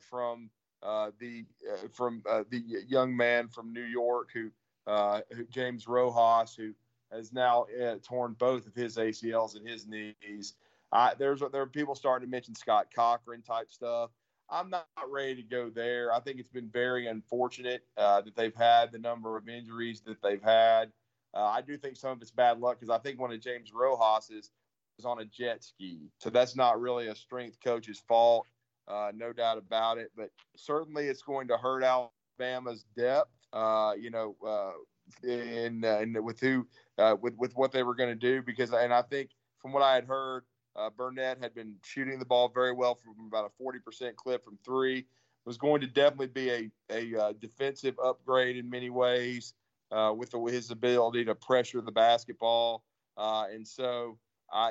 from the from the young man from New York who, who James Rojas, who has now uh, torn both of his ACLs and his knees. I, there's there are people starting to mention Scott Cochran type stuff. I'm not ready to go there. I think it's been very unfortunate uh, that they've had the number of injuries that they've had. Uh, I do think some of it's bad luck because I think one of James Rojas's was on a jet ski, so that's not really a strength coach's fault, uh, no doubt about it. But certainly, it's going to hurt Alabama's depth. Uh, you know, uh, in, uh, with who uh, with with what they were going to do because and I think from what I had heard, Burnett had been shooting the ball very well from about a 40% clip from three. Was going to definitely be a, a defensive upgrade in many ways with the, his ability to pressure the basketball. And so,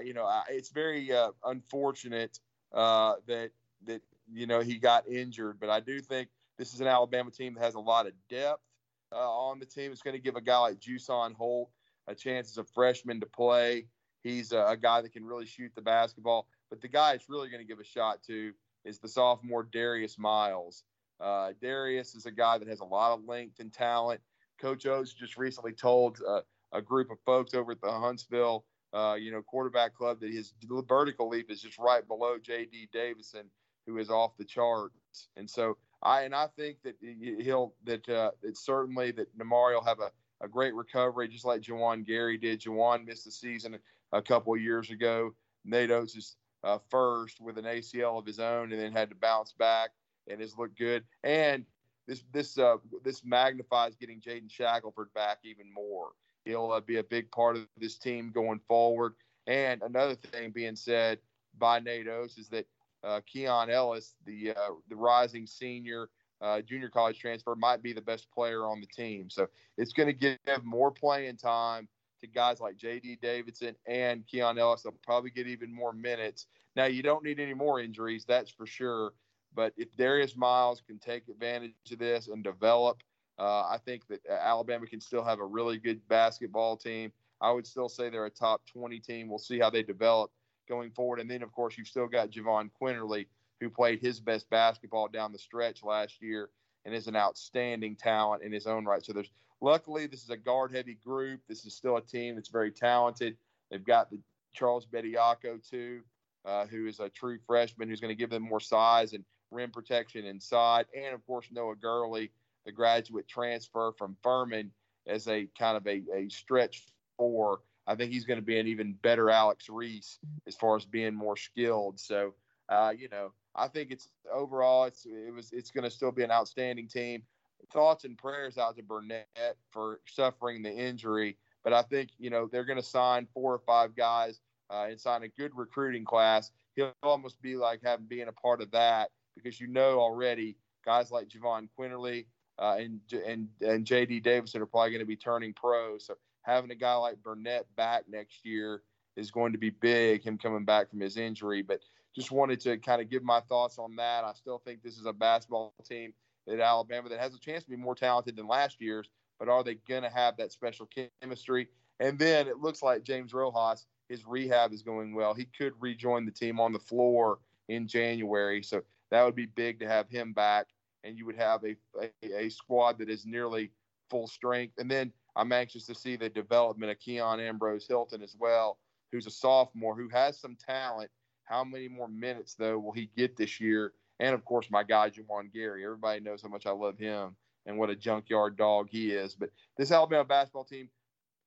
you know, I, it's very unfortunate uh, that that you know he got injured. But I do think this is an Alabama team that has a lot of depth on the team. It's going to give a guy like Jusaun Holt a chance as a freshman to play. He's a, a guy that can really shoot the basketball. But the guy it's really going to give a shot to is the sophomore Darius Miles. Uh, Darius is a guy that has a lot of length and talent. Coach Oats just recently told uh, a group of folks over at the Huntsville, uh, you know, quarterback club that his vertical leap is just right below J.D. Davison, who is off the charts. And so I and I think that he'll that uh, it's certainly that Nimari will have a, a great recovery, just like Juwan Gary did. Juwan missed the season a couple of years ago. Nate Oats is uh, first with an ACL of his own, and then had to bounce back and has looked good. And this this uh, this magnifies getting Jaden Shackelford back even more. He'll uh, be a big part of this team going forward. And another thing being said by Nate Oats is that uh, Keon Ellis, the uh, the rising senior uh, junior college transfer, might be the best player on the team. So it's going to give more playing time to guys like J.D. Davison and Keon Ellis. They'll probably get even more minutes. Now you don't need any more injuries, that's for sure. But if Darius Miles can take advantage of this and develop, uh, I think that Alabama can still have a really good basketball team. I would still say they're a top 20 team. We'll see how they develop going forward. And then, of course, you've still got Jahvon Quinerly, who played his best basketball down the stretch last year and is an outstanding talent in his own right. So there's luckily this is a guard heavy group. This is still a team that's very talented. They've got the Charles Bediako too, uh, who is a true freshman who's going to give them more size and rim protection inside, and of course Noah Gurley, the graduate transfer from Furman, as a kind of a, a stretch four. I think he's going to be an even better Alex Reese as far as being more skilled. So, uh, you know, I think it's overall it's it was it's going to still be an outstanding team. Thoughts and prayers out to Burnett for suffering the injury, but I think you know they're going to sign four or five guys uh, and sign a good recruiting class. He'll almost be like having being a part of that because you know already guys like Jahvon Quinerly uh, and and and J.D. Davison are probably going to be turning pro. So having a guy like Burnett back next year is going to be big. Him coming back from his injury, but just wanted to kind of give my thoughts on that. I still think this is a basketball team at Alabama that has a chance to be more talented than last year's. But are they going to have that special chemistry? And then it looks like James Rojas, his rehab is going well. He could rejoin the team on the floor in January. So that would be big to have him back, and you would have a, a, a squad that is nearly full strength. And then I'm anxious to see the development of Keon Ambrose-Hylton as well, who's a sophomore who has some talent. How many more minutes though will he get this year? And of course, my guy Juwan Gary. Everybody knows how much I love him and what a junkyard dog he is. But this Alabama basketball team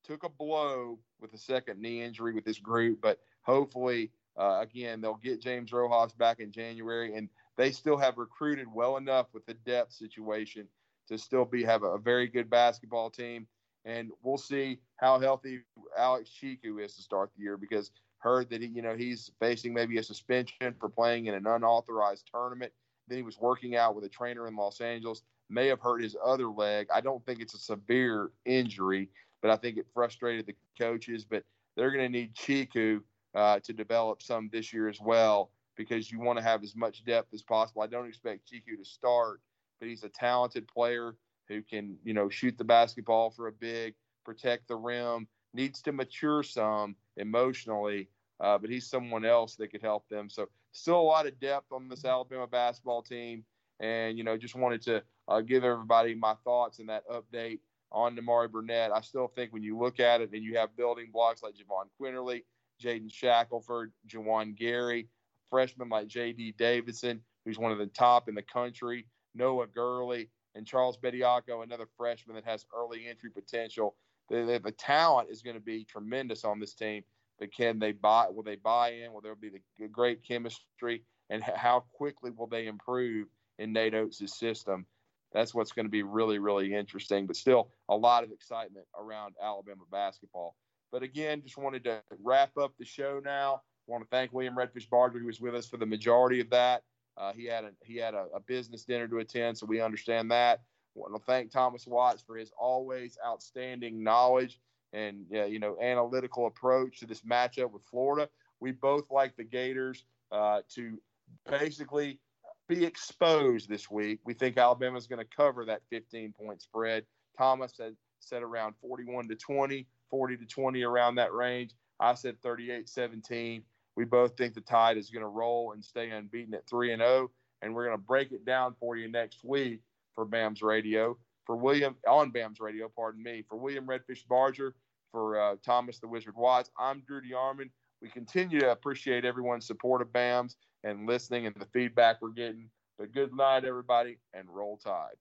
took a blow with a second knee injury with this group, but hopefully, uh, again, they'll get James Rojas back in January, and they still have recruited well enough with the depth situation to still be have a, very good basketball team. And we'll see how healthy Alex Tchikou is to start the year because heard that he, you know, he's facing maybe a suspension for playing in an unauthorized tournament. Then he was working out with a trainer in Los Angeles. May have hurt his other leg. I don't think it's a severe injury, but I think it frustrated the coaches. But they're going to need Tchikou uh, to develop some this year as well because you want to have as much depth as possible. I don't expect Tchikou to start, but he's a talented player who can, you know, shoot the basketball for a big, protect the rim, needs to mature some emotionally, uh, but he's someone else that could help them. So still a lot of depth on this Alabama basketball team, and you know, just wanted to uh, give everybody my thoughts and that update on Nimari Burnett. I still think when you look at it and you have building blocks like Jahvon Quinerly, Jaden Shackelford, Juwan Gary, freshmen like J.D. Davison, who's one of the top in the country, Noah Gurley, and Charles Bediako, another freshman that has early entry potential. The, the, the talent is going to be tremendous on this team, but can they buy? Will they buy in? Will there be the great chemistry? And how quickly will they improve in Nate Oats' system? That's what's going to be really, really interesting. But still, a lot of excitement around Alabama basketball. But again, just wanted to wrap up the show now. want to thank William Redfish Barger, who was with us for the majority of that. Uh, he had a he had a, a, business dinner to attend, so we understand that. I want to thank Thomas Watts for his always outstanding knowledge and uh, you know analytical approach to this matchup with Florida. We both like the Gators uh, to basically be exposed this week. We think Alabama's going to cover that 15 point spread. Thomas said said around 41 to 20, 40 to 20 around that range. I said 38 17. We both think the Tide is going to roll and stay unbeaten at 3 and 0. And we're going to break it down for you next week for BAMS Radio. For William, on BAMS Radio, pardon me. For William Redfish Barger, for uh, Thomas the Wizard Watts, I'm Drew DeArmond. We continue to appreciate everyone's support of BAMS and listening and the feedback we're getting. But good night, everybody, and roll tide.